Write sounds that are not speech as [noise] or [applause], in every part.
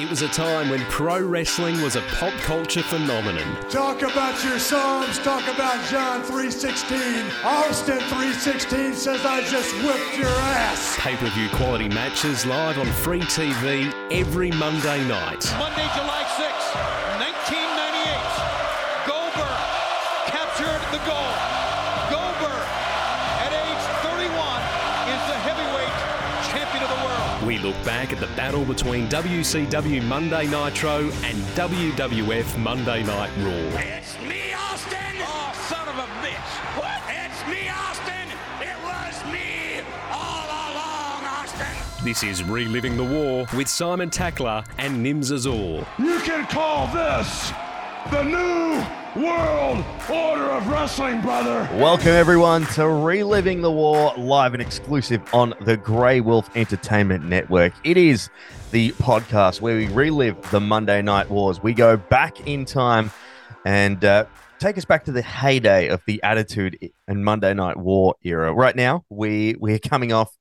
It was a time when pro wrestling was a pop culture phenomenon. Talk about your Psalms. Talk about John 3.16. Austin 3.16 says I just whipped your ass. Pay-per-view quality matches live on free TV every Monday night. Monday, July 6th, look back at the battle between WCW Monday Nitro and WWF Monday Night Raw. It's me, Austin! Oh, son of a bitch! What? It's me, Austin! It was me all along, Austin! This is Reliving the War with Simon Tackler and Nims Azor. You can call this the new world order of wrestling, brother. Welcome, everyone, to Reliving the War, live and exclusive on the Grey Wolf Entertainment Network. It is the podcast where we relive the Monday Night Wars. We go back in time and uh, take us back to the heyday of the Attitude and Monday Night War era. Right now, we we're coming off,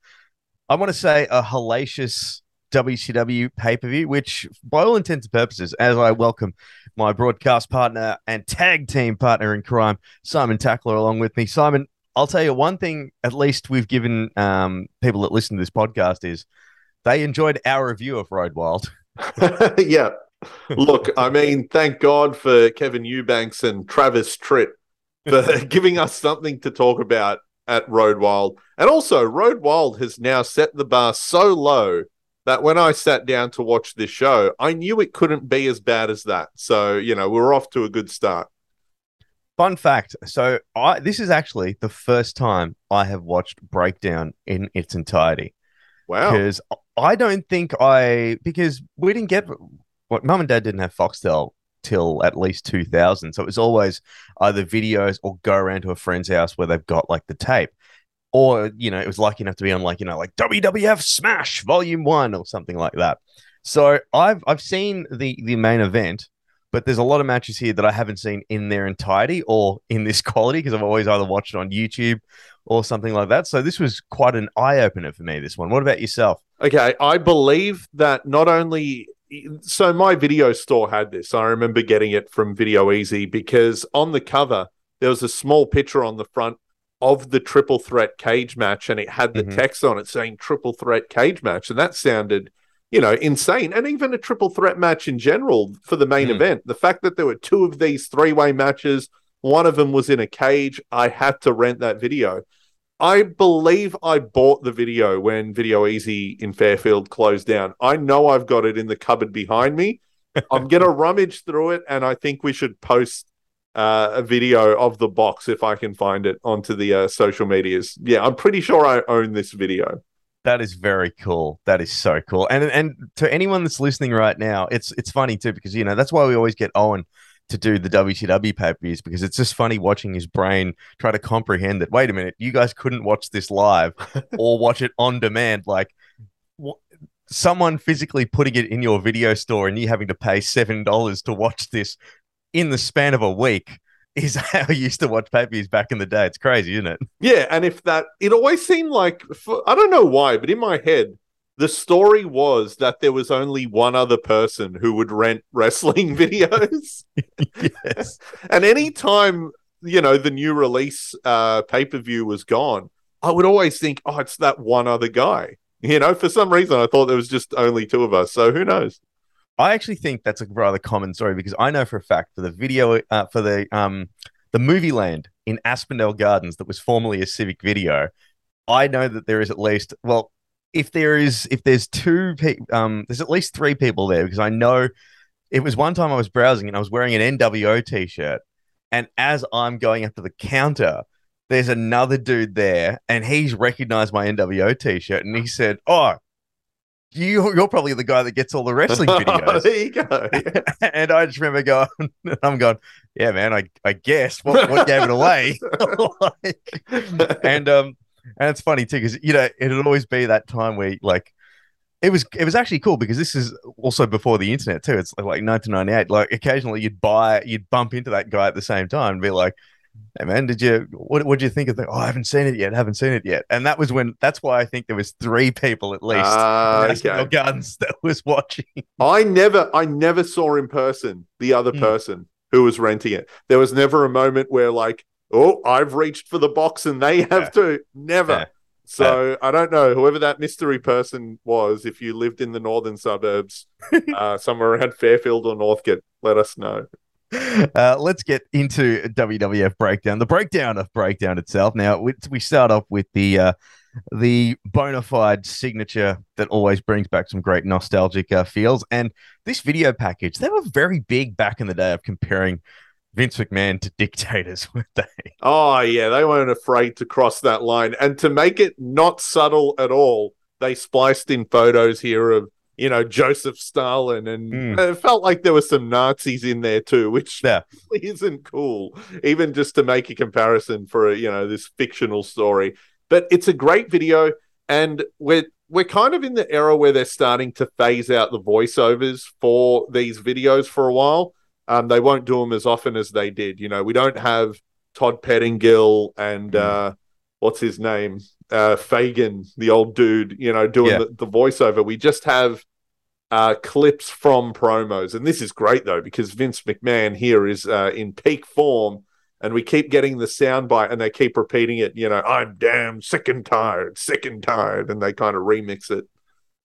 I want to say, a hellacious WCW pay per view, which, by all intents and purposes, as I welcome my broadcast partner and tag team partner in crime, Simon Tackler, along with me. Simon, I'll tell you one thing, at least we've given um, people that listen to this podcast is they enjoyed our review of Road Wild. [laughs] [laughs] yeah. Look, I mean, thank God for Kevin Eubanks and Travis Tritt for [laughs] giving us something to talk about at Road Wild. And also, Road Wild has now set the bar so low that when I sat down to watch this show, I knew it couldn't be as bad as that. So, you know, we're off to a good start. Fun fact. So, I this is actually the first time I have watched Breakdown in its entirety. Wow. Because I don't think I because we didn't get what mum and dad didn't have Foxtel till at least 2000. So it was always either videos or go around to a friend's house where they've got like the tape. Or, you know, it was lucky enough to be on like, you know, like WWF Smash Volume 1 or something like that. So I've I've seen the the main event, but there's a lot of matches here that I haven't seen in their entirety or in this [laughs] quality because I've always either watched it on YouTube or something like that. So this was quite an eye opener for me. This one. What about yourself? Okay, I believe that not only so my video store had this. I remember getting it from Video Easy because on the cover there was a small picture on the front of the triple threat cage match and it had the Mhm. text on it saying triple threat cage match and that sounded you know insane and even a triple threat match in general for the main Mm. event the fact that there were two of these three-way matches one of them was in a cage i had to rent that video I believe I bought the video when Video Easy in Fairfield closed down. I know I've got it in the cupboard behind me. [laughs] I'm going to rummage through it, and I think we should post uh, a video of the box if I can find it onto the uh, social medias. Yeah, I'm pretty sure I own this video. That is very cool. That is so cool. And and to anyone that's listening right now, it's it's funny too because you know that's why we always get Owen to do the WCW pay per views because it's just funny watching his brain try to comprehend that. Wait a minute, you guys couldn't watch this live [laughs] or watch it on demand. Like wh- someone physically putting it in your video store and you having to pay seven dollars to watch this in the span of a week is [laughs] how I used to watch pay per views back in the day. It's crazy, isn't it? Yeah, and if that, it always seemed like, for, I don't know why, but in my head, the story was that there was only one other person who would rent [laughs] wrestling videos. [laughs] yes. and anytime, you know, the new release uh, pay per view was gone, I would always think, oh, it's that one other guy. You know, for some reason, I thought there was just only two of us. So who knows? I actually think that's a rather common story because I know for a fact for the video uh, for the um the movie land in Aspendale Gardens that was formerly a Civic Video, I know that there is at least well, if there is if there's two pe- um there's at least three people there because I know it was one time I was browsing and I was wearing an NWO t-shirt and as I'm going up to the counter there's another dude there and he's recognized my NWO t-shirt and he said, "Oh, you you're probably the guy that gets all the wrestling [laughs] videos." there you go. [laughs] Yeah. and I just remember going, [laughs] I'm going, yeah, man, I, I guess what, what gave it away. like, and um, and it's funny too because you know it'd always be that time where like it was it was actually cool because this is also before the internet too. It's like 1998. Like occasionally you'd buy you'd bump into that guy at the same time and be like, Hey man, did you what what did you think of the oh I haven't seen it yet, haven't seen it yet. And that was when that's why I think there was three people at least National okay. Guns that [laughs] was watching. I never, I never saw in person the other Mm. person who was renting it. There was never a moment where like, oh, I've reached for the box and they have Yeah. to. Never. Yeah. So I don't know whoever that mystery person was. If you lived in the northern suburbs, [laughs] uh, somewhere around Fairfield or Northgate, let us know. Uh, let's get into WWF breakdown. The breakdown of breakdown itself. Now we, we start off with the uh, the bona fide signature that always brings back some great nostalgic uh, feels. And this video package, they were very big back in the day of comparing Vince McMahon to dictators, [laughs] weren't they? Oh yeah, they weren't afraid to cross that line, and to make it not subtle at all, they spliced in photos here of you know Joseph Stalin, and Mm. it felt like there were some Nazis in there too, which Yeah. [laughs] isn't cool, even just to make a comparison for you know this fictional story. But it's a great video, and we're we're kind of in the era where they're starting to phase out the voiceovers for these videos for a while. Um, they won't do them as often as they did. You know, we don't have Todd Pettengill and Mm. uh, what's his name, uh, Fagan, the old dude. You know, doing Yeah. the, the voiceover. We just have uh, clips from promos, and this is great though because Vince McMahon here is uh, in peak form. And we keep getting the soundbite, and they keep repeating it. You know, I'm damn sick and tired, sick and tired, and they kind of remix it.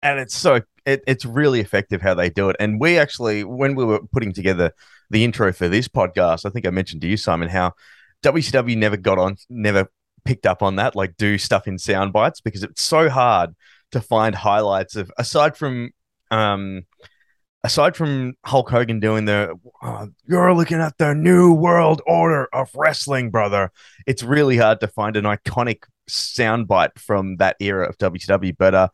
and it's so it, it's really effective how they do it and we actually when we were putting together the intro for this podcast i think i mentioned to you simon how wcw never got on never picked up on that like do stuff in sound bites because it's so hard to find highlights of aside from um aside from hulk hogan doing the "Oh, you're looking at the new world order of wrestling brother it's really hard to find an iconic soundbite from that era of wcw but uh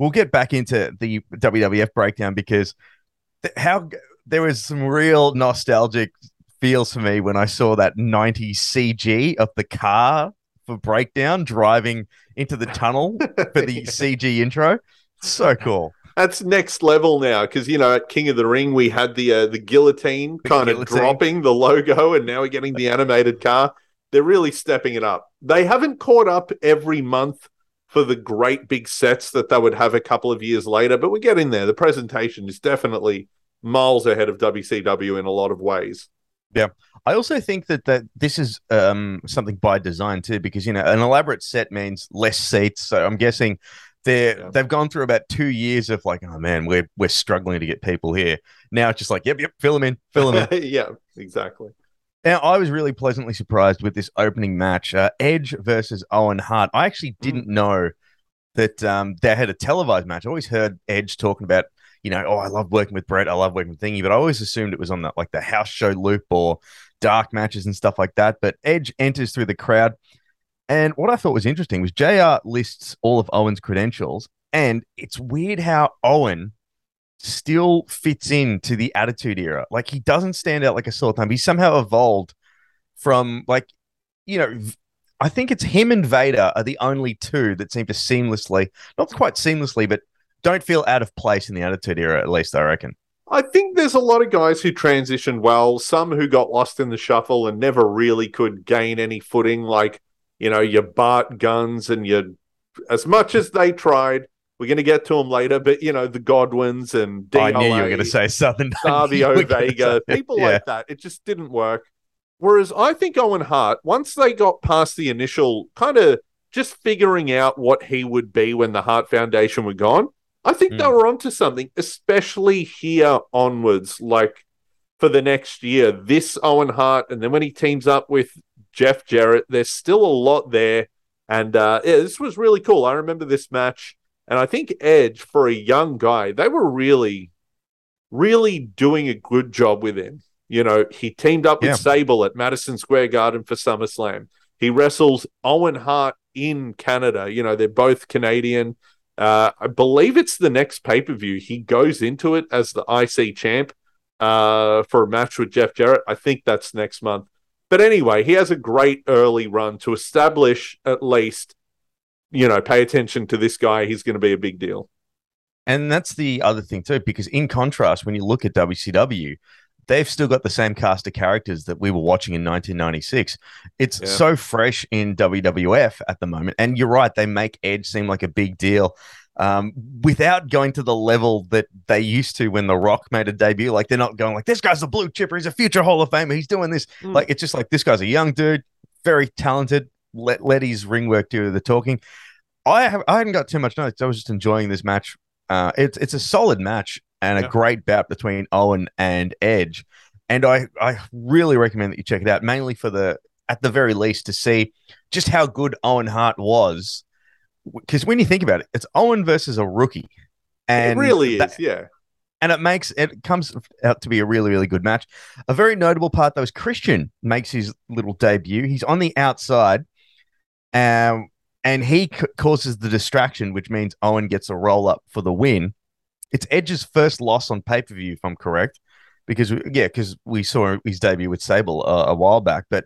we'll get back into the WWF breakdown because th- how there was some real nostalgic feels for me when I saw that 90 CG of the car for breakdown driving into the tunnel for the [laughs] CG intro. So cool. That's next level now because you know at King of the Ring we had the uh, the guillotine The kind guillotine. of dropping the logo, and now we're getting the animated car. They're really stepping it up. They haven't caught up every month for the great big sets that they would have a couple of years later, but we're getting there. The presentation is definitely miles ahead of WCW in a lot of ways. Yeah. I also think that that this is um, something by design too, because you know an elaborate set means less seats. So I'm guessing they Yeah. they've gone through about two years of like, oh man, we're we're struggling to get people here. Now it's just like, yep, yep, fill them in, fill them in. [laughs] yeah, exactly. Now, I was really pleasantly surprised with this opening match, uh, Edge versus Owen Hart. I actually didn't know that um, they had a televised match. I always heard Edge talking about, you know, oh, I love working with Brett, I love working with Thingy, but I always assumed it was on that like the house show loop or dark matches and stuff like that. But Edge enters through the crowd, and what I thought was interesting was Jr. lists all of Owen's credentials, and it's weird how Owen still fits into the attitude era. Like he doesn't stand out like a sore thumb. He somehow evolved from like, you know, I think it's him and Vader are the only two that seem to seamlessly, not quite seamlessly, but don't feel out of place in the attitude era, at least I reckon. I think there's a lot of guys who transitioned well, some who got lost in the shuffle and never really could gain any footing, like, you know, your Bart Gunns and your, as much as they tried, we're going to get to them later, but, you know, the Godwins and I knew you were going to say Southern Savio [laughs] Vega, people yeah. like that. It just didn't work. Whereas I think Owen Hart, once they got past the initial kind of just figuring out what he would be when the Hart Foundation were gone, I think they Mm. were onto something, especially here onwards, like for the next year. This Owen Hart, and then when he teams up with Jeff Jarrett, there's still a lot there. And uh, yeah, this was really cool. I remember this match, and I think Edge, for a young guy, they were really, really doing a good job with him. You know, he teamed up with Sable at Madison Square Garden for SummerSlam. He wrestles Owen Hart in Canada. You know, they're both Canadian. Uh, I believe it's the next pay per view. He goes into it as the IC champ uh, for a match with Jeff Jarrett. I think that's next month. But anyway, he has a great early run to establish at least, you know, pay attention to this guy. He's going to be a big deal. And that's the other thing too, because in contrast, when you look at WCW, they've still got the same cast of characters that we were watching in 1996. It's Yeah. so fresh in WWF at the moment. And you're right, they make Edge seem like a big deal um, without going to the level that they used to when The Rock made a debut. Like they're not going like, this guy's a blue chipper. He's a future Hall of Famer. He's doing this. Mm. Like it's just like, this guy's a young dude, very talented. Let, let his ring work do the talking. I have I hadn't got too much notes. I was just enjoying this match. Uh, it's it's a solid match and a great bout between Owen and Edge, and I I really recommend that you check it out. Mainly for the at the very least to see just how good Owen Hart was, because when you think about it, it's Owen versus a rookie, and it really that- is, yeah. and it makes it comes out to be a really really good match. A very notable part though is Christian makes his little debut. He's on the outside, um, and he c- causes the distraction, which means Owen gets a roll up for the win. It's Edge's first loss on pay per view, if I'm correct, because we- yeah, because we saw his debut with Sable uh, a while back, but.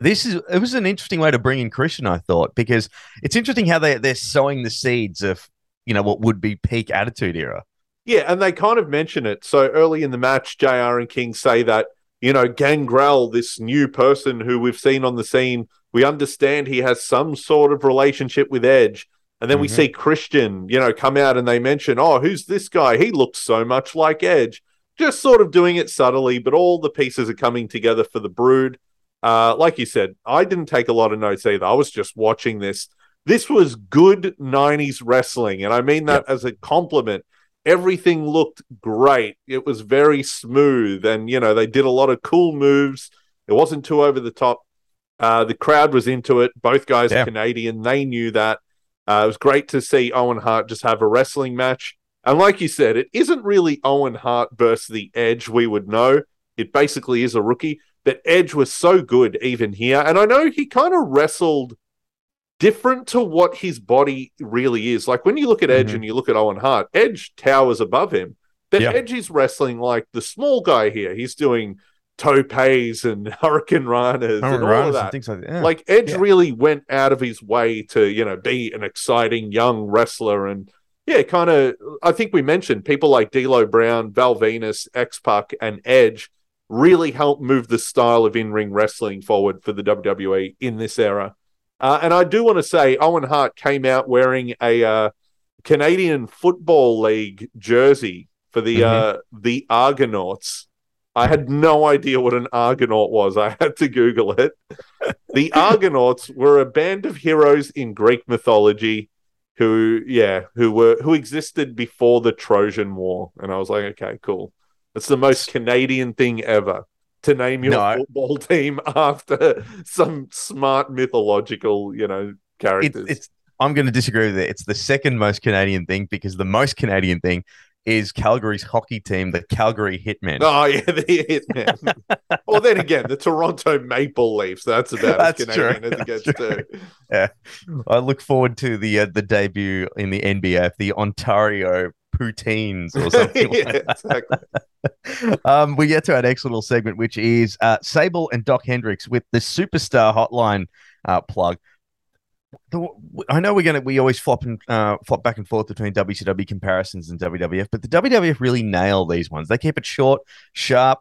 This is it was an interesting way to bring in Christian, I thought, because it's interesting how they they're sowing the seeds of you know what would be peak attitude era. Yeah, and they kind of mention it. So early in the match, JR and King say that, you know, Gangrel, this new person who we've seen on the scene, we understand he has some sort of relationship with Edge. And then we Mhm. see Christian, you know, come out and they mention, oh, who's this guy? He looks so much like Edge. Just sort of doing it subtly, but all the pieces are coming together for the brood. Uh, like you said, I didn't take a lot of notes either. I was just watching this. This was good 90s wrestling. And I mean that as a compliment everything looked great. It was very smooth, and you know they did a lot of cool moves. It wasn't too over the top. Uh, the crowd was into it. Both guys Yeah. are Canadian. They knew that. Uh, it was great to see Owen Hart just have a wrestling match. And like you said, it isn't really Owen Hart versus the Edge we would know. It basically is a rookie. But Edge was so good even here. And I know he kind of wrestled different to what his body really is. Like when you look at Edge Mhm. and you look at Owen Hart, Edge towers above him. But. Edge is wrestling like the small guy here. He's doing topes [laughs] and hurricanranas and all of that. like that. Yeah. Like Edge Yeah. really went out of his way to, you know, be an exciting young wrestler and yeah, kind of I think we mentioned people like D'Lo Brown, Val Venis, X Pac, and Edge really helped move the style of in-ring wrestling forward for the WWE in this era. Uh, and I do want to say Owen Hart came out wearing a uh, Canadian Football League jersey for the Mhm. uh, the Argonauts. I had no idea what an Argonaut was. I had to Google it. [laughs] The Argonauts were a band of heroes in Greek mythology who, yeah, who were who existed before the Trojan War. And I was like, okay, cool. It's the most Canadian thing ever to name your No. football team [laughs] after some smart mythological, you know, characters. it's I'm going to disagree with it. It's the second most Canadian thing because the most Canadian thing is Calgary's hockey team, the Calgary Hitmen. Oh yeah, [laughs] the Hitmen. well, then again, the Toronto Maple Leafs. That's about [laughs] That's as Canadian true. as it gets too. I look forward to the uh, the debut in the NBA, the Ontario Poutines or something. [laughs] yeah, exactly. um, we get to our next little segment, which is uh, Sable and Doc Hendrix with the Superstar Hotline uh, plug. The, I know we're gonna we always flop and uh, flop back and forth between WCW comparisons and WWF, but the WWF really nail these ones. They keep it short, sharp,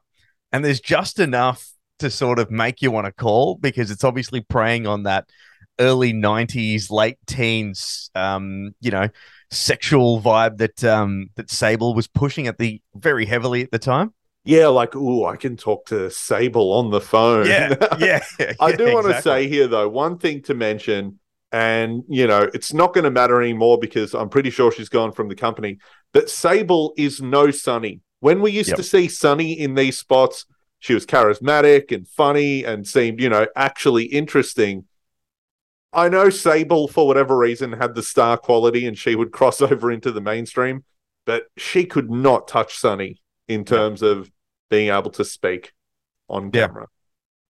and there's just enough to sort of make you want to call because it's obviously preying on that early 90s late teens um you know sexual vibe that um that sable was pushing at the very heavily at the time Yeah, like, oh, I can talk to Sable on the phone. yeah [laughs] yeah I do yeah, want to exactly. say here, though, one thing to mention, and you know, it's not going to matter anymore because I'm pretty sure she's gone from the company. But Sable is no Sunny. When we used Yep. to see Sunny in these spots, she was charismatic and funny and seemed, you know, actually interesting. I know Sable, for whatever reason, had the star quality and she would cross [laughs] over into the mainstream, but she could not touch Sunny in terms of being able to speak on Yeah. camera.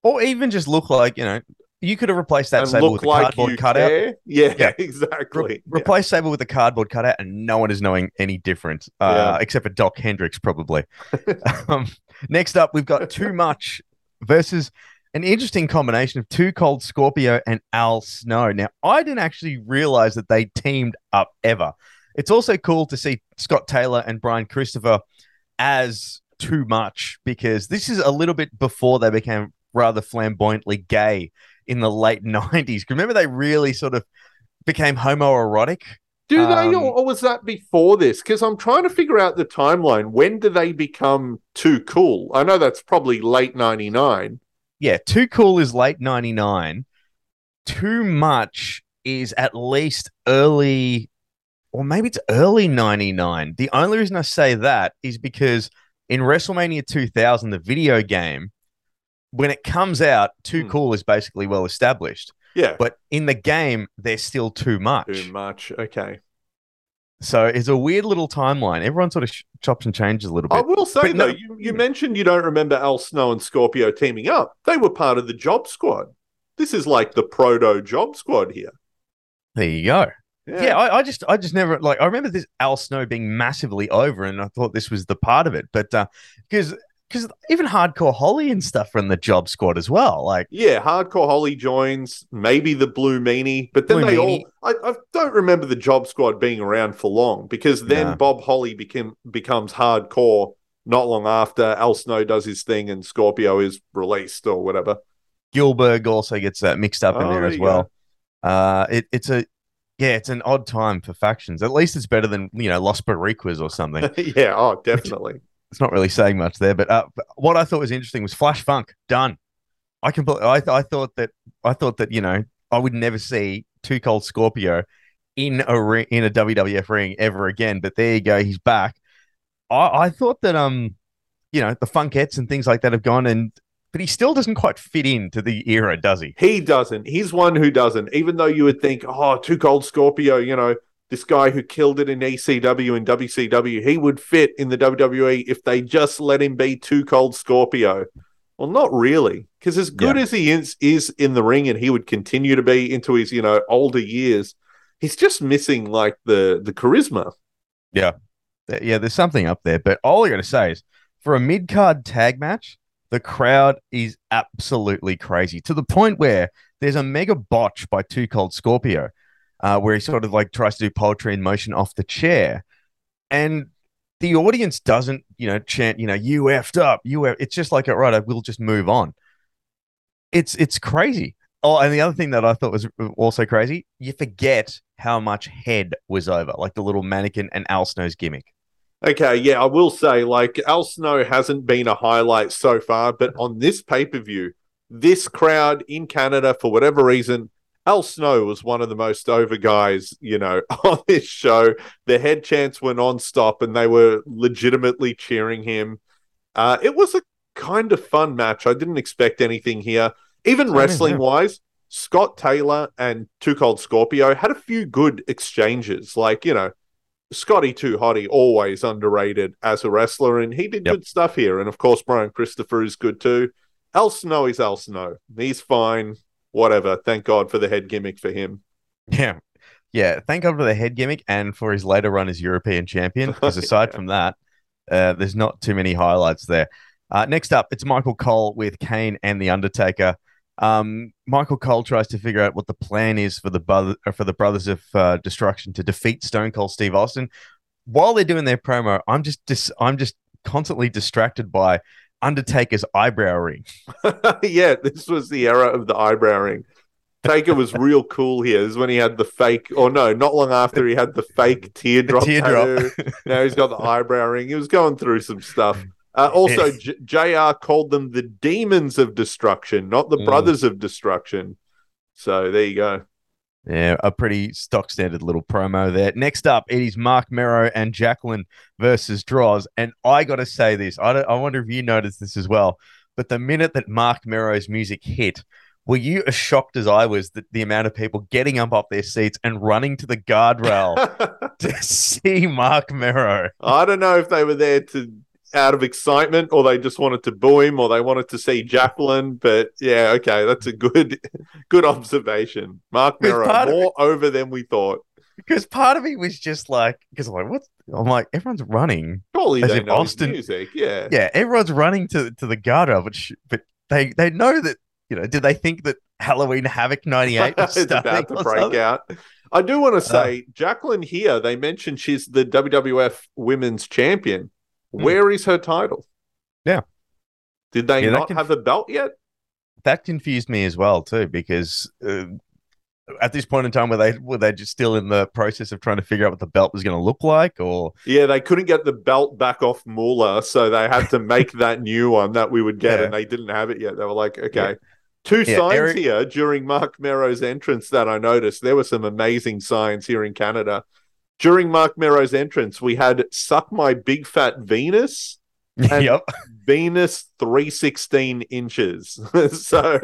or even just look like you know you could have replaced that and sable with a like cardboard cutout. Yeah, Yeah. [laughs] exactly. Re- replace Sable with a cardboard cutout, and no one is knowing any different, uh, Yeah. except for Doc Hendrix, probably. [laughs] um, next up, we've got Too Much versus an interesting combination of Too Cold Scorpio and Al Snow. Now, I didn't actually realize that they teamed up ever. It's also cool to see Scott Taylor and Brian Christopher as too much because this is a little bit before they became rather flamboyantly gay in the late [laughs] 90s. Remember, they really sort of became homoerotic. Do they, Um, or, or was that before this? Because I'm trying to figure out the timeline. When do they become too cool? I know that's probably late '99. Yeah, too cool is late 99. Too much is at least early, or maybe it's early 99. The only reason I say that is because in WrestleMania 2000, the video game, when it comes out, too Hmm. cool is basically well established. Yeah, But in the game, they're still too much. too much. Okay. So it's a weird little timeline. Everyone sort of sh- chops and changes a little bit. I will say But no- though, you, you mentioned you don't remember Al Snow and Scorpio teaming up. They were part of the Job Squad. This is like the proto Job Squad here. There you go. Yeah, I, I just, I just never like. I remember this Al Snow being massively over, and I thought this was the part of it. But uh, because, because even Hardcore Holly and stuff run the Job Squad as well. Like, Yeah, Hardcore Holly joins, maybe the Blue Meanie, but then Blue they Meanie. all. I, I don't remember the Job Squad being around for long because then No. Bob Holly became becomes Hardcore not long after Al Snow does his thing and Scorpio is released or whatever. Gilbert also gets uh, mixed up in Oh, there there as you well. Uh, it, it's a, yeah, it's an odd time for factions. At least it's better than you know Los Boricuas or something. [laughs] yeah, oh, definitely. It's not really saying much there. But uh, but what I thought was interesting was Flash Funk done. I can. I th- I thought that I thought that you know I would never see Too Cold Scorpio in a in a WWF ring ever again. But there you go, he's back. I I thought that um you know the Funkettes and things like that have gone and. But he still doesn't quite fit into the era, does he? He doesn't. He's one who doesn't. Even though you would think, oh, Too Cold Scorpio, you know, this guy who killed it in ECW and WCW, he would fit in the WWE if they just let him be Too Cold Scorpio. Well, not really, because as good as he is, is in the ring, and he would continue to be into his, you know, older years, he's just missing like the the charisma. Yeah, Yeah, there's something up there. But all I got to say is for a mid card tag match, the crowd is absolutely crazy to the point where there's a mega botch by Too Cold Scorpio, uh, where he sort of like tries to do poetry in motion off the chair. And the audience doesn't, you know, chant, you know, you effed up, you. It's just like, all right, I will just move on. It's it's crazy. Oh, and the other thing that I thought was also crazy, you forget how much head was over, like the little mannequin and Al Snow's gimmick. Okay, yeah, I will say, like, Al Snow hasn't been a highlight so far, but on this pay per view, this crowd in Canada, for whatever reason, Al Snow was one of the most over guys, you know, [laughs] on this show. The head chants were non-stop and they were legitimately cheering him. Uh, it was a kind of fun match. I didn't expect anything here. Even wrestling wise, Scott Taylor and Too Cold Scorpio had a few good exchanges. Like, you know, Scotty Too Hottie, always underrated as a wrestler, and he did Yep. good stuff here. And of course, Brian Christopher is good too. Al Snow is Al Snow. He's fine. Whatever. Thank God for the head gimmick for him. Yeah. Yeah. Thank God for the head gimmick and for his later run as European champion. Because [laughs] aside Yeah. from that, uh, there's not too many highlights there. Uh, next up, it's Michael Cole with Kane and The Undertaker. Um, Michael Cole tries to figure out what the plan is for the brother, for the Brothers of uh, Destruction to defeat Stone Cold Steve Austin. While they're doing their promo, I'm just dis- I'm just constantly distracted by Undertaker's eyebrow ring. [laughs] yeah, this was the era of the eyebrow ring. Taker was real cool here. This is when he had the fake, or no, not long after he had the fake [laughs] teardrop. teardrop. now he's got the eyebrow ring. He was going through some stuff. Uh, also, Yes. J- JR called them the demons of destruction, not the Mm. brothers of destruction. So there you go. Yeah, a pretty stock standard little promo there. Next up, it is Marc Mero and Jacqueline versus Droz. And I got to say this, I, don't, I wonder if you noticed this as well. But the minute that Marc Mero's music hit, were you as shocked as I was that the amount of people getting up off their seats and running to the guardrail [laughs] to see Marc Mero? I don't know if they were there to out of excitement or they just wanted to boo him or they wanted to see Jacqueline. But yeah, okay, that's a good [laughs] good observation. Marc Mero more over than we thought. Because part of me was just like, because I'm like, what? I'm like, everyone's running. Surely As they if know Austin- music. Yeah. Yeah, everyone's running to to the guardrail, but sh- but they they know that you know. Did they think that Halloween Havoc [laughs] '98 was about to break something? Uh. out. I do want to say, Jacqueline here, they mentioned she's the WWF Women's Champion. Hmm. Where is her title? Yeah. Did they Yeah, not conf- have a belt yet? That confused me as well too, because uh, at this point in time, were they were they just still in the process of trying to figure out what the belt was going to look like, or Yeah, they couldn't get the belt back off Muller, so they had to make [laughs] that new one that we would get, Yeah. and they didn't have it yet. They were like, okay. Yeah. Two Yeah, signs Eric- here during Marc Mero's entrance that I noticed. There were some amazing signs here in Canada. During Marc Mero's entrance, we had Suck My Big Fat Venis, And- [laughs] yep, Venis 316 inches. [laughs] so,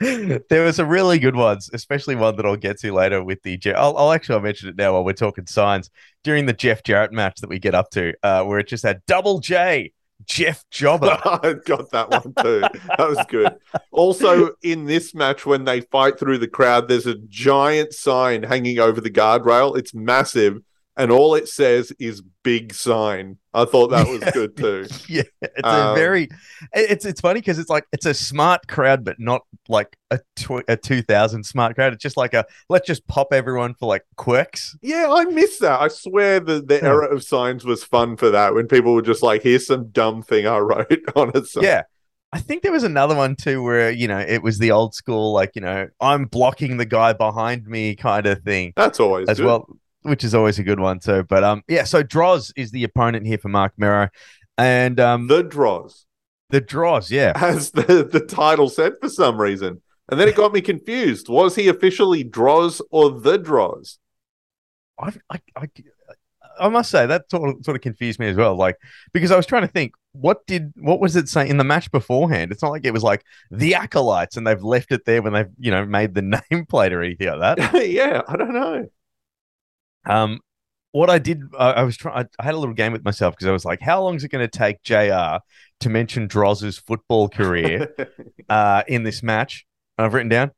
[laughs] there were some really good ones, especially one that I'll get to later with the. Je- I'll, I'll actually I'll mention it now while we're talking signs during the Jeff Jarrett match that we get up to, uh, where it just had double J, Jeff Jobber. [laughs] I got that one too. That was good. Also, in this match, when they fight through the crowd, there's a giant sign hanging over the guardrail. It's massive, and all it says is "big sign." I thought that was good [laughs] too. yeah, it's a Um, very. It's it's funny because it's like it's a smart crowd, but not like a tw- a two thousand smart crowd. It's just like a let's just pop everyone for like quirks. Yeah, I miss that. I swear the, the Yeah. era of signs was fun for that when people were just like, here's some dumb thing I wrote [laughs] on a sign. Yeah. I think there was another one too where, you know, it was the old school, like, you know, I'm blocking the guy behind me kind of thing That's always as good. well, which is always a good one too. But um, yeah, so Droz is the opponent here for Marc Mero. And um the, Droz, the Droz, yeah. as the, the title said for some reason. And then it got me confused. Was he officially Droz or the Droz? I, I, I, I must say that sort of, sort of confused me as well. Like because I was trying to think, what did what was it saying in the match beforehand? It's not like it was like the acolytes and they've left it there when they've you know made the [laughs] nameplate or anything like that. [laughs] yeah, I don't know. Um, what I did, I, I was trying. I had a little game with myself because I was like, how long is it going to take Jr. to mention Droz's football career [laughs] uh, in this match? And I've written down.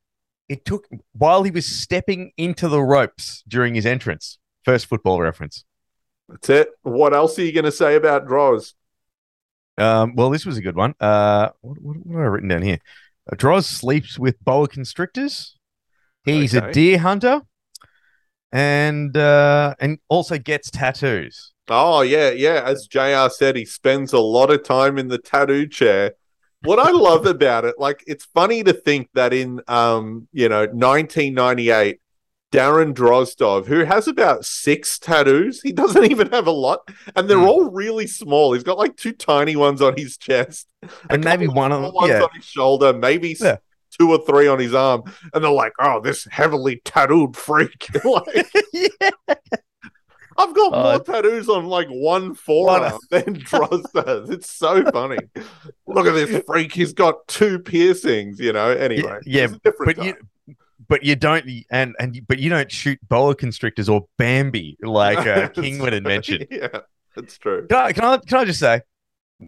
It took while he was stepping into the ropes during his entrance. First football reference. That's it. What else are you going to say about Droz? Um, well, this was a good one. Uh, what, what, what have I written down here? Uh, Droz sleeps with boa constrictors. He's a deer hunter, and uh, and also gets tattoos. Oh yeah, yeah. As Jr. said, he spends a lot of time in the tattoo chair. What I love [laughs] about it, like, it's funny to think that in, um, you know, 1998, Darren Drozdov, who has about six tattoos, he doesn't [laughs] even have a lot, and they're Hmm. all really small. He's got like two tiny ones on his chest, And maybe one of them- yeah. on his shoulder, maybe Yeah. Two or three on his arm, and they're like, "Oh, this heavily tattooed freak." [laughs] like, yeah. I've got Uh, more tattoos on like one forearm [laughs] than Droz does. [laughs] It's so funny. Look at this freak. He's got two piercings, you know. Anyway, yeah, different but you, but you don't, and and but you don't shoot boa constrictors or Bambi like uh, Kingwood had mentioned. Yeah, that's true. Can I, can I can I just say,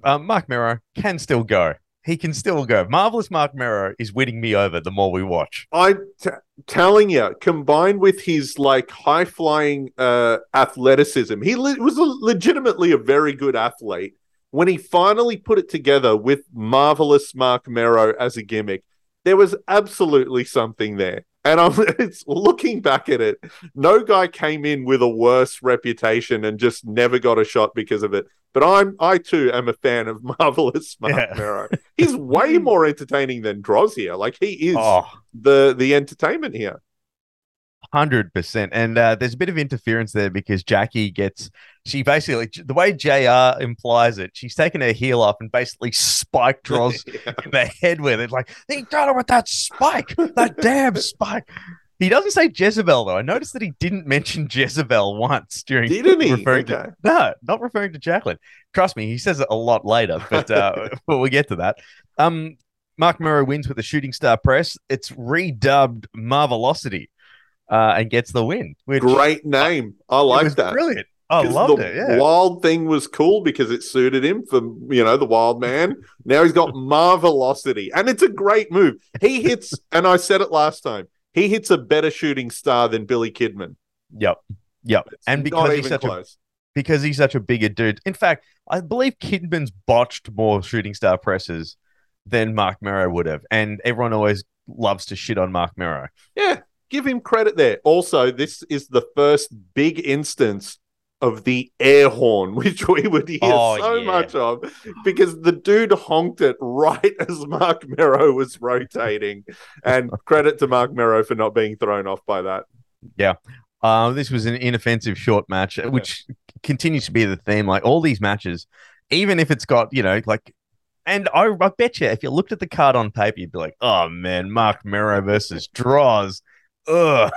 um, Marc Mero can still go. He can still go. Marvelous Marc Mero is winning me over the more we watch. I'm t- telling you, combined with his like high flying uh, athleticism, he le- was a, legitimately a very good athlete. When he finally put it together with marvelous Marc Mero as a gimmick, there was absolutely something there. And I'm [laughs] it's looking back at it, no guy came in with a worse reputation and just never got a shot because of it. But I'm I too am a fan of [laughs] marvelous Marc Yeah. Mero. He's way [laughs] more entertaining than Droz here. Like he is Oh, the the entertainment here. Hundred percent, and uh, there's a bit of interference there because Jackie gets she basically the way Jr. implies it, she's taken her heel off and basically spiked Droz [laughs] Yeah. in the head with it. Like he got her with that spike, that damn spike. He doesn't say Jezebel though. I noticed that he didn't mention Jezebel once during Didn't he? referring Okay. to no, not referring to Jacqueline. Trust me, he says it a lot later, but uh, [laughs] but we'll get to that. Um, Marc Mero wins with the shooting star press. It's redubbed Marvelocity, uh, and gets the win. Great name. I like that. Brilliant. I loved the it. Yeah. Wild thing was cool because it suited him for you know the wild man. Now he's got [laughs] marvelocity, and it's a great move. He hits, [laughs] and I said it last time. He hits a better shooting star than Billy Kidman. Yep. Yep. It's And because he's such a close. because he's such a bigger dude. In fact, I believe Kidman's botched more shooting star presses than Marc Mero would have, and everyone always loves to shit on Marc Mero. Yeah, give him credit there. Also, this is the first big instance of the air horn, [laughs] which we would hear Oh, so yeah. much of because the dude honked it right [laughs] as Marc Mero was rotating. And [laughs] credit to Marc Mero for not being thrown off by that. Yeah. Uh, this was an inoffensive short match, which continues to be the theme. Like all these matches, even if it's got, you know, like, and I, I bet you if you looked at the card on paper, you'd be like, oh man, Marc Mero versus Droz. Ugh.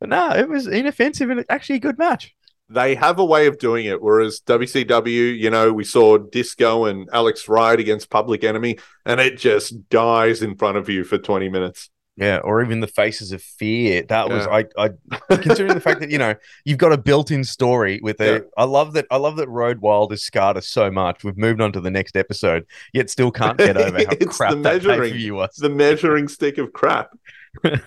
But no, it was inoffensive and actually a good match. They have a way of doing it, whereas WCW, you know, we saw Disco and Alex Wright against Public Enemy, and it just dies in front of you for 20 minutes. Yeah, or even the faces of fear. That was I, I considering the fact that you know you've got a built-in story with a. Yeah. I love that. I love that Road Wild has scarred us so much. We've moved on to the next episode, yet still can't get over [laughs] how crap the that pay-per-view was. The measuring stick of crap. Um,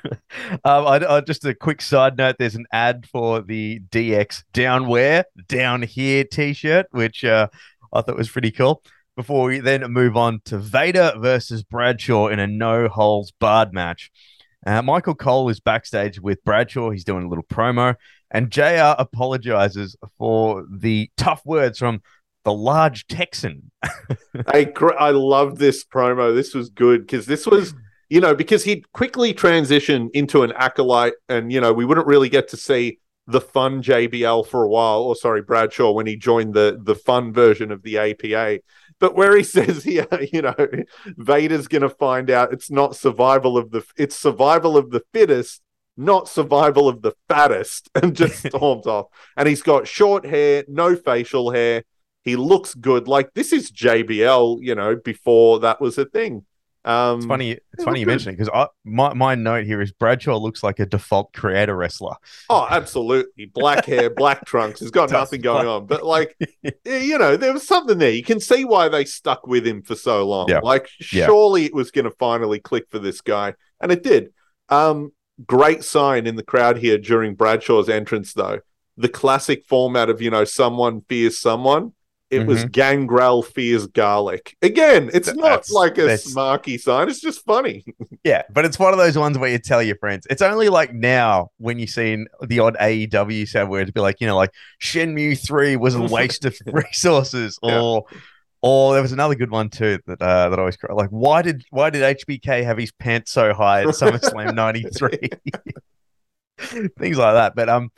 I, I, just a quick side note: there's an ad for the DX Down Where Down Here T-shirt, which uh, I thought was pretty cool. Before we then move on to Vader versus Bradshaw in a no holds barred match. Uh, Michael Cole is backstage with Bradshaw. He's doing a little promo, and JR apologizes for the tough words from the large Texan. [laughs] I I love this promo. This was good because this was, you know, because he'd quickly transition into an acolyte, and you know, we wouldn't really get to see the fun JBL for a while. Or sorry, Bradshaw when he joined the the fun version of the APA. But where he [laughs] says here, you know, Vader's going to find out it's not survival of the it's survival of the fittest, not survival of the fattest, [laughs] and just [laughs] storms off. And he's got short hair, no facial hair. He looks good. Like this is JBL, you know, before that was a thing. Um, It's funny. It's funny you mention it because my my note here is Bradshaw looks like a default creator wrestler. Oh, absolutely. Black hair, black trunks. He's got [laughs] nothing going on. But like, [laughs] you know, there was something there. You can see why they stuck with him for so long. Yeah. Like, Yeah. surely it was going to finally click for this guy, and it did. Um, great sign in the crowd here during Bradshaw's entrance, though. The classic format of you know someone fears someone. It was Gangrel fears garlic. Again, it's Th- not like a that's- smarky sign. It's just funny. [laughs] Yeah, but it's one of those ones where you tell your friends. It's only like now when you see the odd AEW sound where it'd be like, you know, like Shenmue three was a waste of [laughs] resources, Yeah. or or there was another good one too that uh, that I always cry. Like, why did why did HBK have his pants so high at [laughs] SummerSlam '93? Things like that. But um,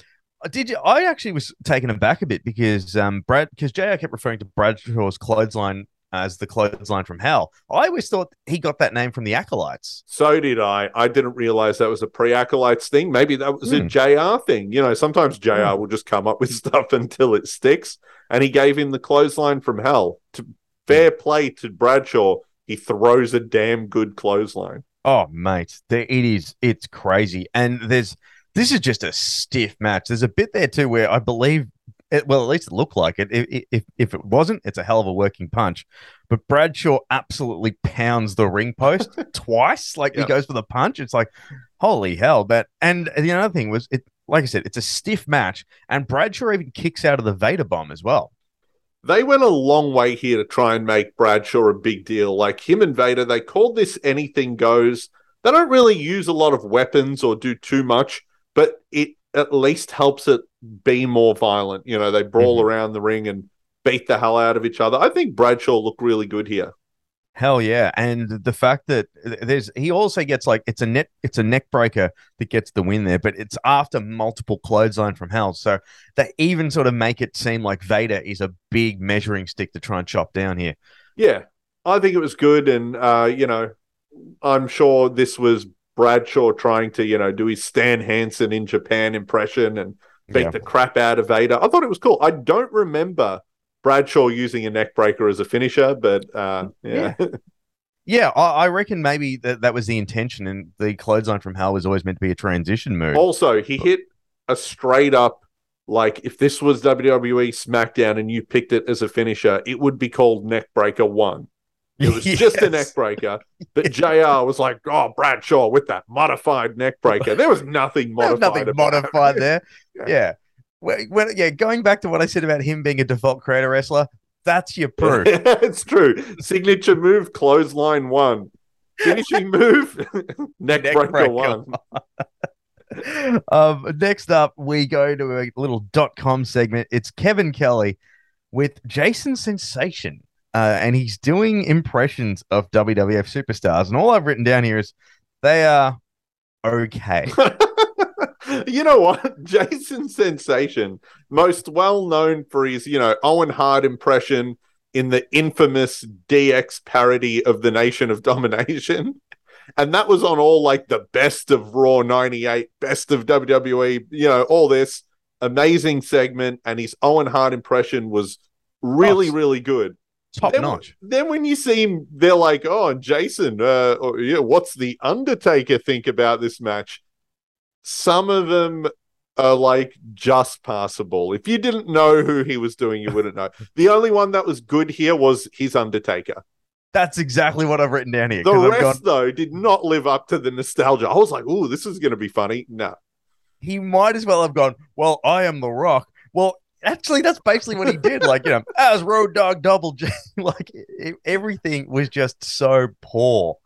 did you? I actually was taken aback a bit because um, Brad because JR kept referring to Bradshaw's clothesline as the clothesline from hell. I always thought he got that name from the acolytes. So did I. I didn't realize that was a pre acolytes thing. Maybe that was Hmm. a JR thing. You know, sometimes JR will just come up with [laughs] stuff until it sticks. And he gave him the clothesline from hell. To fair play to Bradshaw, he throws a damn good clothesline. Oh, mate, there, it is. It's crazy, and there's this is just a stiff match. There's a bit there too where I believe, it, well, at least it looked like it. If, if if it wasn't, it's a hell of a working punch. But Bradshaw absolutely pounds the ring post [laughs] twice. Like he goes for the punch. It's like, holy hell! But and the other thing was it. Like I said, it's a stiff match, and Bradshaw even kicks out of the Vader bomb as well. They went a long way here to try and make Bradshaw a big deal. Like him and Vader, they called this anything goes. They don't really use a lot of weapons or do too much, but it at least helps it be more violent. You know, they brawl Mhm. around the ring and beat the hell out of each other. I think Bradshaw looked really good here. Hell yeah! And the fact that there's he also gets like it's a net it's a neck breaker that gets the win there, but it's after multiple clothesline from hell. So they even sort of make it seem like Vader is a big measuring stick to try and chop down here. Yeah, I think it was good, and uh, you know, I'm sure this was Bradshaw trying to you know do his Stan Hansen in Japan impression and beat Yeah. the crap out of Vader. I thought it was cool. I don't remember Bradshaw using a neck breaker as a finisher, but uh, yeah. Yeah, I, I reckon maybe that that was the intention, and the clothesline from hell was always meant to be a transition move. also, he hit a straight up like if this was WWE SmackDown and you picked it as a finisher, it would be called neck breaker one. It was just a Yes. neck breaker. [laughs] But JR was like, oh, Bradshaw with that modified neck breaker. There was nothing modified. nothing about it. modified there. [laughs] Yeah. yeah. Well, well, yeah, going back to what I said about him being a default creator wrestler, that's your proof. [laughs] it's true. Signature move, clothesline one. Finishing move, neck, Neck breaker, breaker. one. um, next up, we go to a little dot com segment. It's Kevin Kelly with Jason Sensation. Uh, and he's doing impressions of WWF superstars. And all I've written down here is they are okay. [laughs] you know what? Jason Sensation, most well known for his, you know, Owen Hart impression in the infamous DX parody of the Nation of Domination. And that was on all like the best of Raw 98, best of WWE, you know, all this amazing segment. And his Owen Hart impression was really, really good. Top then, notch. Then when you see him, they're like, "Oh, Jason, uh, or, yeah, what's the Undertaker think about this match?" Some of them are like just passable. If you didn't know who he was doing, you wouldn't know. the only one that was good here was his Undertaker. That's exactly what I've written down here. The rest, gone, though, did not live up to the nostalgia. I was like, "Oh, this is going to be funny." No, he might as well have gone, Well, I am the rock. Well, actually, that's basically what he did. Like, you know, [laughs] as Road Dog Double J, [laughs] like e- everything was just so poor.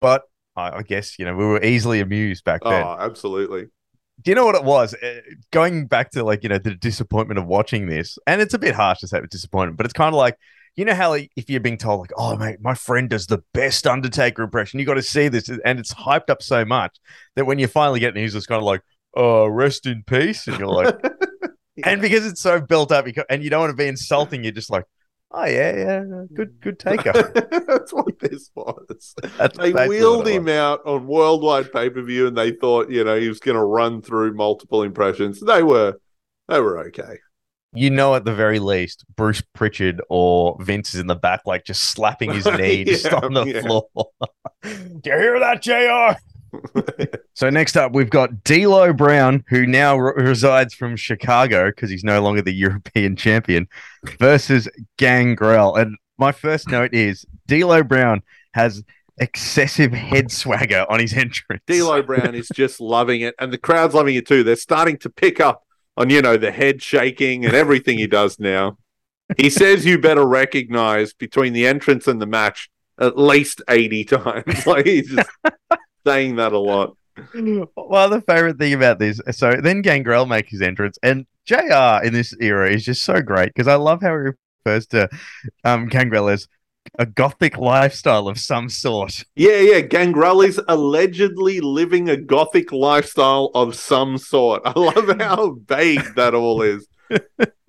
But I, I guess, you know, we were easily amused back then. oh, absolutely. Do you know what it was? Uh, Going back to like, you know, the disappointment of watching this, and it's a bit harsh to say it's disappointment, but it's kind of like, you know how like, if you're being told like, oh mate, my friend does the best Undertaker impression, you got to see this, and it's hyped up so much that when you finally get news, it's kind of like, oh, rest in peace, and you're like, [laughs] and because it's so built up, and you don't want to be insulting, you're just like, oh yeah, yeah, good, good taker. [laughs] That's what this was. That's they wheeled him out on worldwide pay per view, and they thought, you know, he was going to run through multiple impressions. They were, they were okay. you know at the very least Bruce Pritchard or Vince is in the back like just slapping his [laughs] knee just on the yeah. floor. [laughs] Do you hear that, JR? [laughs] so next up we've got D'Lo Brown, who now re- resides from Chicago because he's no longer the [laughs] European champion, versus Gangrel. And my first note is D'Lo Brown has excessive head swagger on his entrance. D'Lo [laughs] Brown is just loving it, and the crowd's loving it too. They're starting to pick up on, you know, the head shaking and everything he does now. He says you better recognize between the entrance and the match at least 80 times. like he's just saying that a lot. [laughs] Well, the favorite thing about this, so then Gangrel makes his entrance, and JR in this era is just so great because I love how he refers to um, Gangrel as a gothic lifestyle of some sort. Yeah, yeah. Gangrel is allegedly living a gothic lifestyle of some sort. [laughs] I love how vague that all is. [laughs]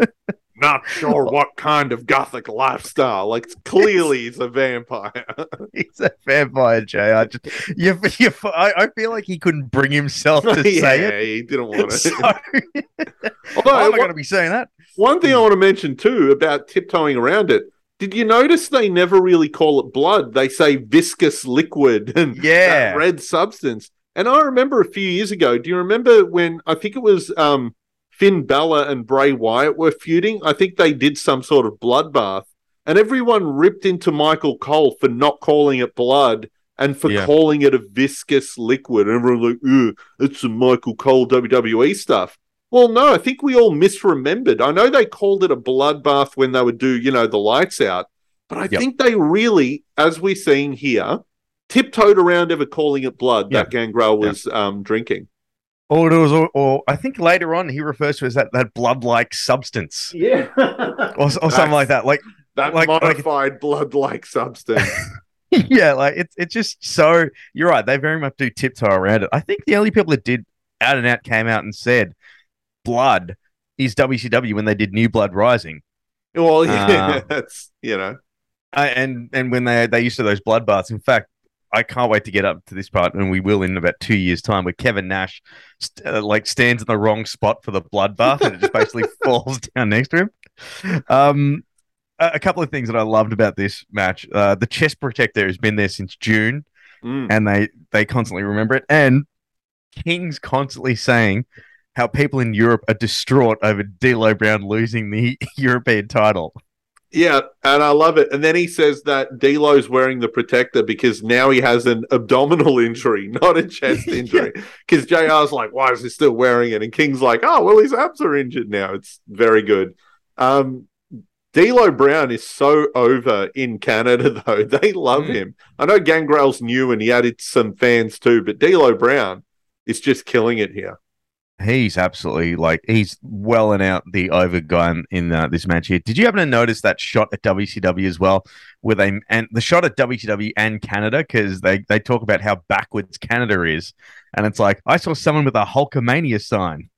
Not sure [laughs] what kind of gothic lifestyle. Like, clearly he's a vampire. [laughs] He's a vampire, JR. Just, you, you, I, I feel like he couldn't bring himself to [laughs] yeah, say it. he didn't want So, it. why Although, am I one, going to be saying that? one thing I want to mention too about tiptoeing around it. Did you notice they never really call it blood? They say viscous liquid and Yeah. that red substance. And I remember a few years ago. Do you remember when I think it was um, Finn Balor and Bray Wyatt were feuding? I think they did some sort of bloodbath, and everyone ripped into Michael Cole for not calling it blood and for Yeah. calling it a viscous liquid. And everyone like, "Ugh, it's some Michael Cole WWE stuff." Well, no, I think we all misremembered. I know they called it a bloodbath when they would do, you know, the lights out, but I Yep. think they really, as we're seeing here, tiptoed around ever calling it blood that Gangrel was um, drinking. Or, it was, or, or I think later on he refers to it as that, that blood like substance Yeah. or, or something like that. Like, that like- like- modified blood-like substance. [laughs] [laughs] yeah, like it's it's just so you're right. They very much do tiptoe around it. I think the only people that did out and out came out and said blood is WCW when they did New Blood Rising, well, yeah, [laughs] Uh, that's you know. uh, and and when they they used to those blood baths. In fact, I can't wait to get up to this part, and we will in about two years' time, where Kevin Nash st- uh, like stands in the wrong spot for the bloodbath, and it just basically [laughs] falls down next to him. Um, a, a couple of things that I loved about this match: uh, the chest protector has been there since June. Mm. and they they constantly remember it. And King's constantly saying how people in Europe are distraught over D'Lo Brown losing the [laughs] European title. Yeah, and I love it. And then he says that D'Lo's wearing the protector because now he has an abdominal [laughs] injury, not a chest [laughs] injury. Because JR's like, why is he still wearing it? And King's like, oh, well, his abs are injured now. It's very good. Um, D'Lo Brown is so over in Canada, [laughs] though. They love Mhm. him. I know Gangrel's new and he added some fans too, but D'Lo Brown is just killing it here. He's absolutely like he's welling out the over guy in, in uh, this match here. Did you happen to notice that shot at WCW as well, where they and the shot at WCW and Canada because they they talk about how backwards Canada is, and it's like I saw someone with a Hulkamania sign.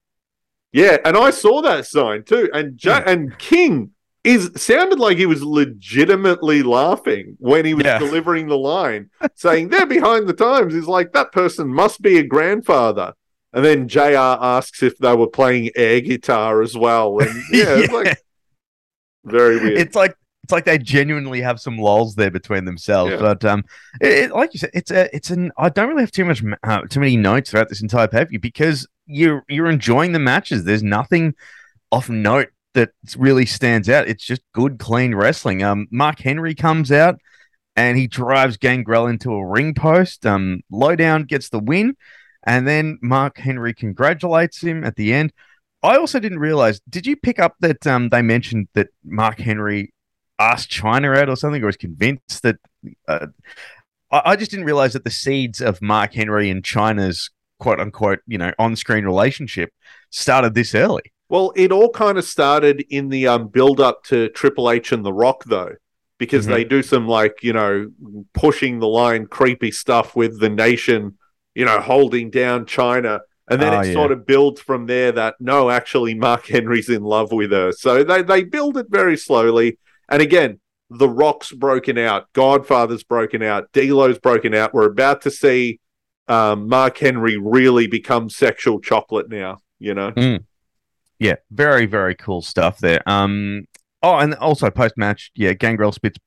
Yeah, and I saw that sign too. And ja- and King is sounded like he was legitimately laughing when he was Yeah. delivering the line, saying they're behind the times. He's like that person must be a grandfather. And then Jr. asks if they were playing air guitar as well, and [laughs] yeah, it's Yeah. like very weird. It's like it's like they genuinely have some lols there between themselves. Yeah. But um, it, it- like you said, it's a it's an I don't really have too much uh, too many notes throughout this entire pay because you're you're enjoying the matches. There's nothing off note that really stands out. It's just good, clean wrestling. Um, Mark Henry comes out and he drives Gangrel into a ring post. Um, Lowdown gets the win, and then Mark Henry congratulates him at the end. I also didn't realize. Did you pick up that um, they mentioned that Mark Henry asked Chyna out or something, or was convinced that? Uh, I, I just didn't realize that the seeds of Mark Henry and Chyna's quote unquote, you know, on-screen relationship started this early. Well, it all kind of started in the um, build up to Triple H and The Rock, though, because Mhm. they do some like, you know, pushing the line, creepy stuff with the nation, you know, holding down Chyna. And then Oh, it yeah. sort of builds from there that no, actually, Mark [laughs] Henry's in love with her. So they, they build it very slowly. And again, The Rock's broken out, Godfather's broken out, D'Lo's broken out. We're about to see um, Mark Henry really become sexual chocolate now, you know? Yeah, very very cool stuff there. Um, oh, and also post match, yeah, Gangrel spits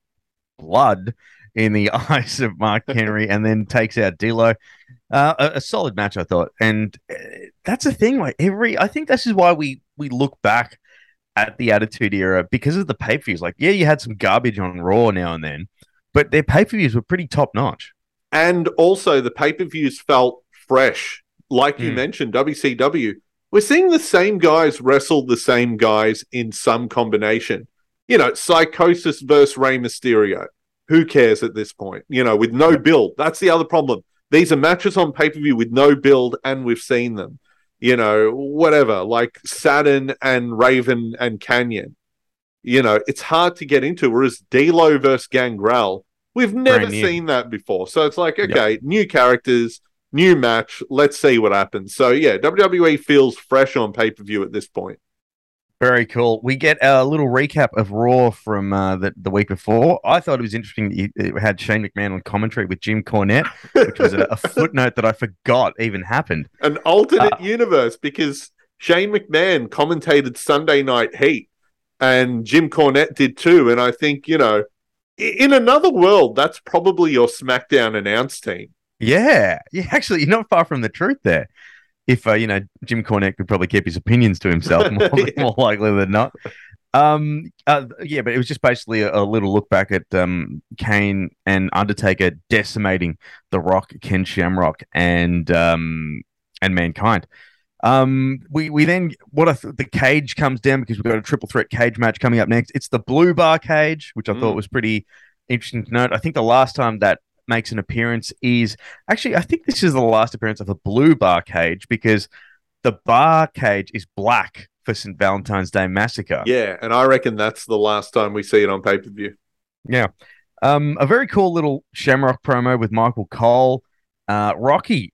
blood in the [laughs] eyes of Mark [laughs] Henry, and then takes out D'Lo. Uh, a, a solid match, I thought, and uh, that's the thing. Like every, I think this is why we we look back at the Attitude Era because of the pay per views. Like, yeah, you had some garbage on Raw now and then, but their pay per views were pretty top notch. and also the pay per views felt fresh. Like you Mm. mentioned, WCW, we're seeing the same guys wrestle the same guys in some combination. You know, Psicosis versus Rey Mysterio. Who cares at this point? You know, with no build. That's the other problem. These are matches on pay per view with no build, and we've seen them. You know, whatever, like Saturn and Raven and Kanyon. You know, it's hard to get into. Whereas D'Lo versus Gangrel, we've never seen that before. So it's like, okay, new characters, new match. Let's see what happens. So yeah, WWE feels fresh on pay per view at this point. Very cool. We get a little recap of Raw from uh, the, the week before. I thought it was interesting that you had Shane McMahon on commentary with Jim Cornette, which was a, a [laughs] footnote that I forgot even happened. An alternate Uh, universe because Shane McMahon commentated Sunday Night Heat and Jim Cornette did too. And I think, you know, in another world, that's probably your SmackDown announce team. Yeah, yeah. Actually, you're not far from the truth there. If uh, you know, Jim Cornette could probably keep his opinions to himself [laughs] more, Yeah. more likely than not. Um, uh, yeah, but it was just basically a, a little look back at um Kane and Undertaker decimating The Rock, Ken Shamrock, and um and Mankind. Um, we we then what I th- the cage comes down because we've got a triple threat cage match coming up next. It's the blue bar cage, which I thought Mm. was pretty interesting to note. I think the last time that makes an appearance is actually I think this is the last appearance of a blue bar cage because the bar cage is black for St. Valentine's Day Massacre. Yeah. And I reckon that's the last time we see it on pay per view. Yeah. Um, a very cool little Shamrock promo with Michael Cole. Uh, Rocky,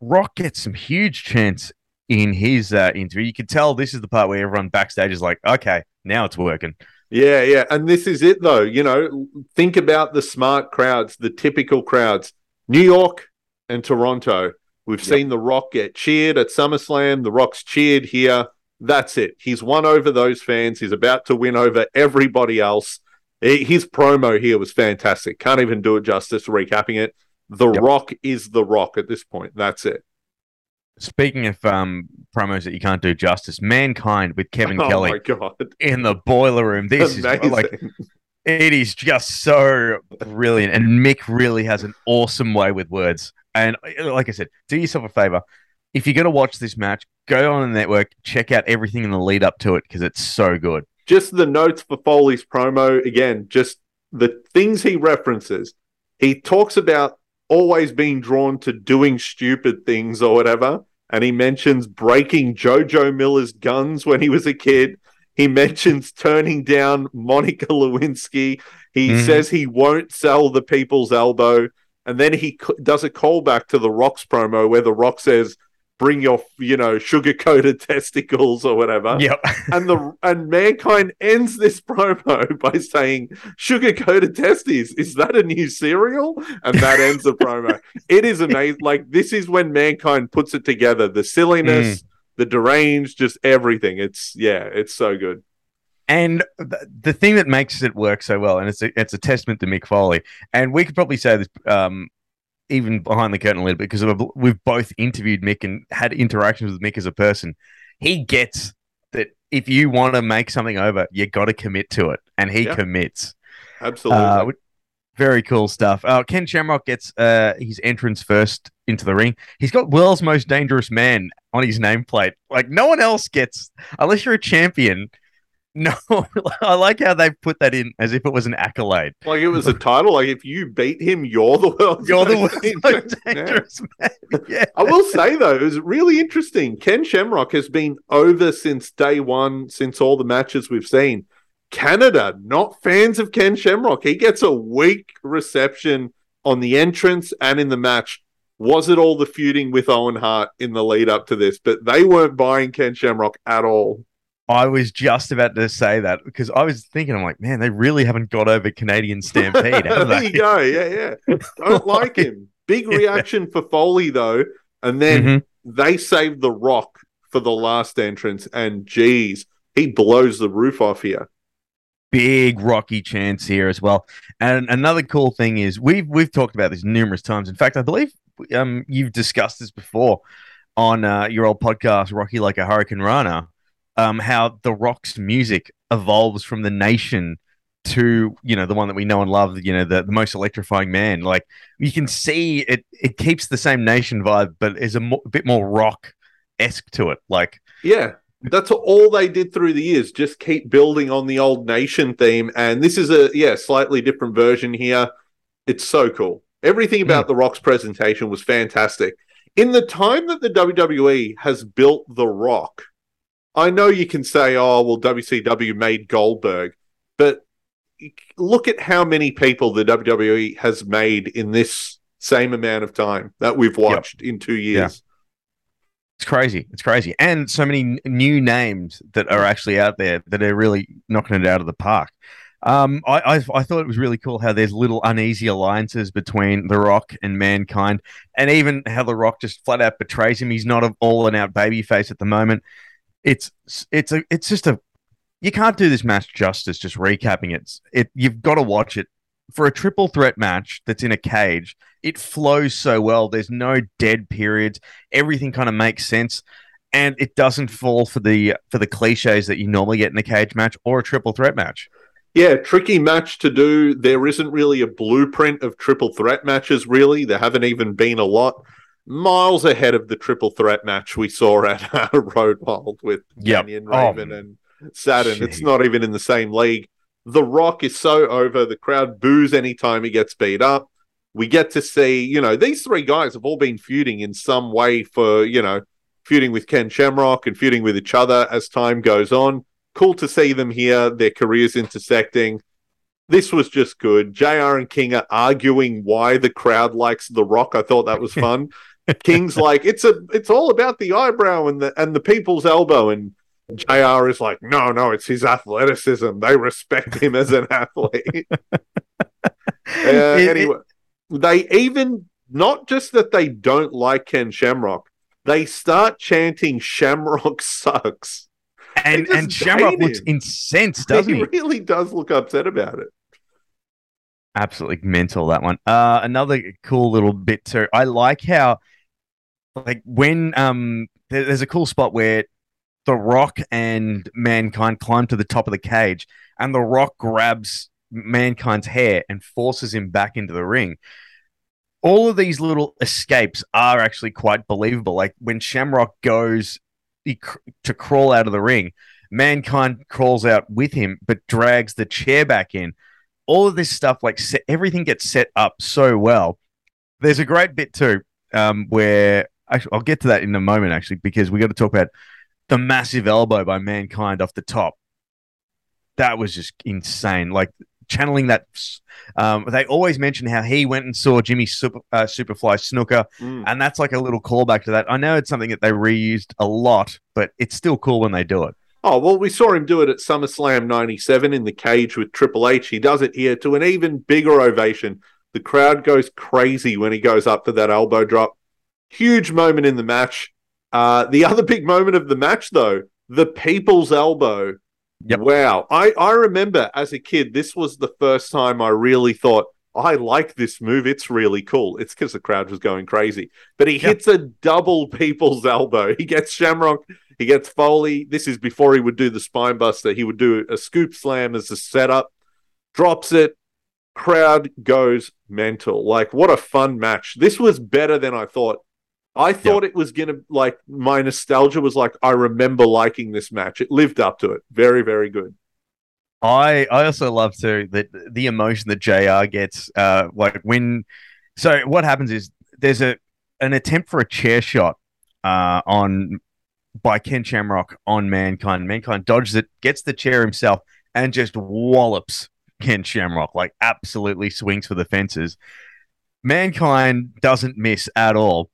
Rock gets some huge chance in his uh, interview. You can tell this is the part where everyone backstage is like, okay, now it's working. Yeah, yeah. And this is it, though. You know, think about the smart crowds, the typical crowds. New York and Toronto. We've seen The Rock get cheered at SummerSlam. The Rock's cheered here. That's it. He's won over those fans. He's about to win over everybody else. His promo here was fantastic. Can't even do it justice recapping it. The Yep. Rock is The Rock at this point. That's it. Speaking of um, promos that you can't do justice, Mankind with Kevin [laughs] oh, Kelly in the boiler room. This Amazing. is like It is just so brilliant. And Mick really has an awesome way with words. And uh, like I said, do yourself a favor. If you're going to watch this match, go on the network, check out everything in the lead up to it because it's so good. just the notes for Foley's promo again, just the things he references. He talks about always being drawn to doing stupid things or whatever. And he mentions breaking Jojo Miller's guns when he was a kid. He mentions turning down Monica Lewinsky. He Mhm. says he won't sell the people's elbow. And then he does a callback to the Rock's promo where the Rock says, bring your, you know, sugar coated [laughs] testicles or whatever. Yep. [laughs] and the and mankind ends this [laughs] promo by saying sugar coated testes is that a new cereal? And that ends the promo. It is amazing like this is when mankind puts it together the silliness the deranged just everything. It's yeah it's so good. And the, the thing that makes it work so well, and it's a, it's a testament to Mick Foley, and we could probably say this um, even behind the curtain a little bit because we've, both interviewed Mick and had interactions with Mick as a person. He gets that if you want to make something over, you got to commit to it, and he Yeah. commits. absolutely Uh, very cool stuff. Uh, Ken Shamrock gets uh, his entrance first into the ring. He's got world's most dangerous man on his nameplate. Like no one else gets, unless you're a champion. No, [laughs] I like how they put that in as if it was an accolade. like it was a title like if you beat him you're the world's You're the most world's dangerous most man. man. [laughs] Yeah. I will say though, it was really interesting. Ken Shamrock has been over since day one, since all the matches we've seen. Canada, not fans of Ken Shamrock. He gets a weak reception on the entrance and in the match. Was it all the feuding with Owen Hart in the lead up to this? But they weren't buying Ken Shamrock at all. I was just about to say that because I was thinking, I'm like, man, they really haven't got over Canadian Stampede, there you go. Yeah, yeah. Don't [laughs] like him. Big reaction for Foley though, and then Mhm. they saved the Rock for the last entrance, and geez, he blows the roof off here. big rocky chance here as well. And another cool thing is we've we've talked about this numerous times. In fact, I believe um you've discussed this before on uh, your old podcast, Rocky Like a Hurricanrana, um, how the Rock's music evolves from the nation to you know the one that we know and love, you know the, the most electrifying man. Like you can see it, it keeps the same nation vibe, but is a, mo- a bit more rock esque to it. Like Yeah, that's all they did through the years. Just keep building on the old nation theme, and this is a yeah slightly different version here. It's so cool. Everything about the Rock's presentation was fantastic. In the time that the WWE has built the Rock, I know you can say, "Oh, well, WCW made Goldberg," but look at how many people the WWE has made in this same amount of time that we've watched in two years. It's crazy. It's crazy. And so many n- new names that are actually out there that are really knocking it out of the park. Um, I, I, I thought it was really cool how there's little uneasy alliances between The Rock and Mankind, and even how The Rock just flat out betrays him. He's not an all and out babyface at the moment. It's it's a it's just a you can't do this match justice just recapping it. It you've got to watch it for a triple threat match that's in a cage. It flows so well. There's no dead periods everything kind of makes sense and it doesn't fall for the for the cliches that you normally get in a cage match or a triple threat match Yeah, tricky match to do. There isn't really a blueprint of triple threat matches, really. There haven't even been a lot. Miles ahead of the triple threat match we saw at [laughs] uh, Road Wild with Yep. Kanyon Oh, Raven and Saturn. It's not even in the same league. The Rock is so over. The crowd boos anytime he gets beat up. We get to see, you know, these three guys have all been feuding in some way for, you know, feuding with Ken Shamrock and feuding with each other as time goes on. Cool to see them here, their careers intersecting. This was just good. JR and King are arguing why the crowd likes The Rock. I thought that was [laughs] fun. King's like, it's a it's all about the eyebrow and the and the people's elbow. And JR is like, no, no, it's his athleticism. They respect him as an athlete. [laughs] Uh, It- it- anyway, they even not just that they don't like Ken Shamrock, they start chanting Shamrock sucks. and and Shamrock looks incensed doesn't he he really does look upset about it. absolutely mental that one uh another cool little bit too i like how like when um there- there's a cool spot where the rock and mankind climb to the top of the cage and the rock grabs mankind's hair and forces him back into the ring. All of these little escapes are actually quite believable. Like when shamrock goes cr- to crawl out of the ring mankind crawls out with him but drags the chair back in. All of this stuff like se- everything gets set up so well. There's a great bit too um, where actually, I'll get to that in a moment, actually, because we got to talk about the massive elbow by Mankind off the top. That was just insane. Like channeling that. Um, they always mention how he went and saw Jimmy Super, uh, Superfly Snuka, Mm. and that's like a little callback to that. I know it's something that they reused a lot, but it's still cool when they do it. Oh, well, we saw him do it at SummerSlam 97 in the cage with Triple H. He does it here to an even bigger ovation. The crowd goes crazy when he goes up for that elbow drop. Huge moment in the match. Uh, the [laughs] other big moment of the match, though, the people's elbow. Yep. Wow. I, I remember as a kid, this was the first time I really thought, I like this move. It's really cool. It's because the crowd was going crazy. But he Yep. hits a double [laughs] people's elbow. He gets Shamrock, he gets Foley. This is before he would do the spine buster. He would do a scoop slam as a setup, drops it. Crowd goes mental. Like, what a fun match. This was better than I thought. I thought it was going to, like, my nostalgia was like, I remember liking this match. It lived up to it. Very, very good. I I also love too that the emotion that Jr. gets, uh, like when. So what happens is there's a an attempt for a chair shot, uh, on by Ken Shamrock on Mankind. Mankind dodges it, gets the chair himself, and just wallops Ken Shamrock like absolutely swings for the fences. Mankind doesn't miss at all.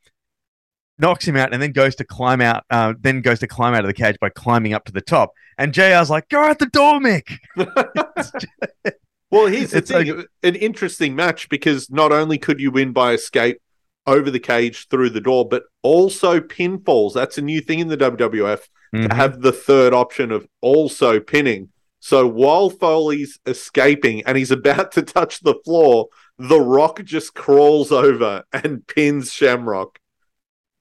Knocks him out and then goes to climb out. Uh, then goes to climb out of the cage by climbing up to the top. And JR's like, "Go out the door, Mick." [laughs] Well, here's the It's thing an interesting match because not only could you win by escape over the cage through the door, but also pinfalls. That's a new thing in the WWF Mhm. to have the third option of also pinning. So while Foley's escaping and he's [laughs] about to touch the floor, The Rock just crawls over and pins Shamrock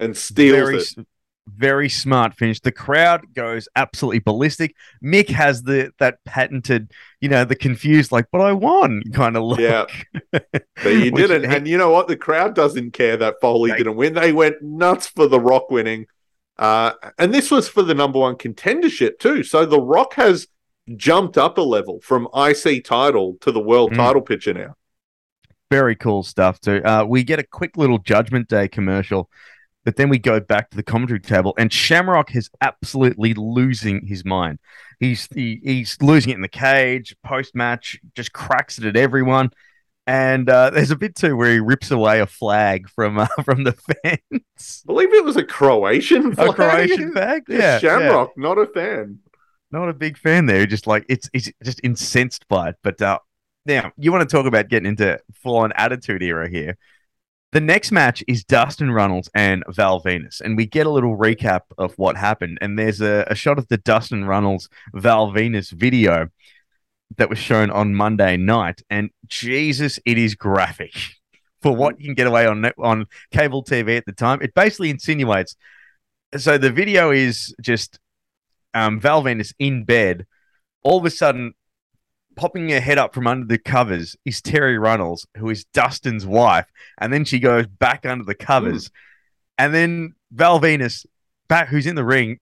and steals very, it. very smart finish. The crowd goes absolutely ballistic. Mick has the that patented, you know, the confused, like, but I won kind of look. Yeah. [laughs] But you didn't. And you know what? The crowd doesn't care that Foley They- didn't win. They went nuts for The Rock winning. Uh, and this was for the number one contendership, too. So The Rock has jumped up a level from IC title to the world Mm. title picture now. Very cool stuff too. Uh, we get a quick little Judgment Day commercial, but then we go back to the commentary table, and Shamrock is absolutely losing his mind. He's he, he's losing it in the cage post match, just cracks it at everyone. And uh, there's a bit too where he rips away a flag from uh, [laughs] from the fence, I believe it was a Croatian a flag. Croatian flag. Yeah, Yeah, yeah. Shamrock, not a fan. not a big fan there. Just like it's it's just incensed by it. But uh, now you want to talk about getting into full on attitude era here. The next match is Dustin Runnels and Val Venis, and we get a little recap of what happened. And there's a, a shot of the Dustin Runnels Val Venis video that was shown on Monday night, and Jesus, it is graphic for what you can get away on on cable TV at the time. It basically insinuates. So the video is just um, Val Venis in bed. All of a sudden, popping her head up from under the covers is Terri Runnels, who is Dustin's wife, and then she goes back under the covers, and then Val Venis, back who's in the ring,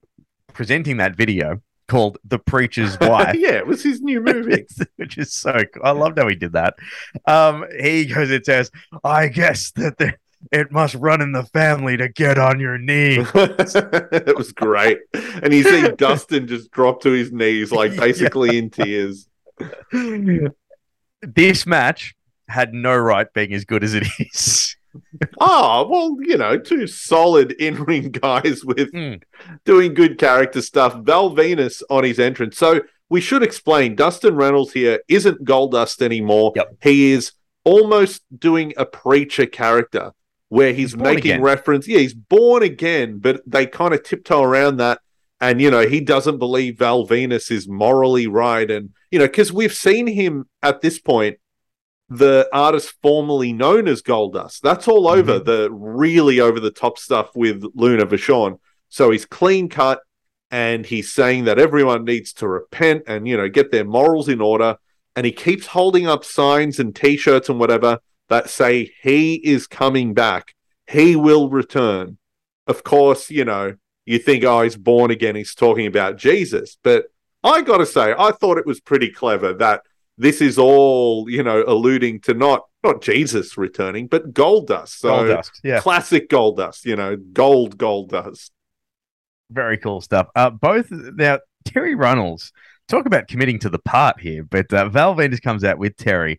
presenting that video called "The Preacher's [laughs] Wife." yeah, it was his new [laughs] movie. which is so cool. I loved how he did that. Um, he goes and says, I guess that the, it must run in the family to get on your knee. [laughs] it was great. And you see Dustin just drop to his knees, like basically in tears. This match had no right being as good as it is. Oh, well, you know, two solid in ring guys with Mm. doing good character stuff. Val Venis on his entrance. So we should explain Dustin Runnels here isn't Goldust anymore. Yep. He is almost doing a preacher character where he's, He's making again. reference. Yeah, he's born again, but they kind of tiptoe around that. And, you know, he doesn't believe Val Venis is morally right. And, you know, because we've seen him at this point the artist formerly known as Goldust. That's all mm-hmm. over the really over the top stuff with Luna Vachon. So he's clean cut and he's saying that everyone needs to repent and, you know, get their morals in order. And he keeps holding up signs and t shirts and whatever that say he is coming back. He will return. Of course, you know, you think, oh, he's born again. He's talking about Jesus. But I got to say, I thought it was pretty clever that this is all you know alluding to not not Jesus returning, but Goldust. So Goldust, yeah. classic Goldust. You know, gold Goldust. Very cool stuff. Uh, both now Terri Runnels talk about committing to the part here, but uh, Val Venis comes out with Terri,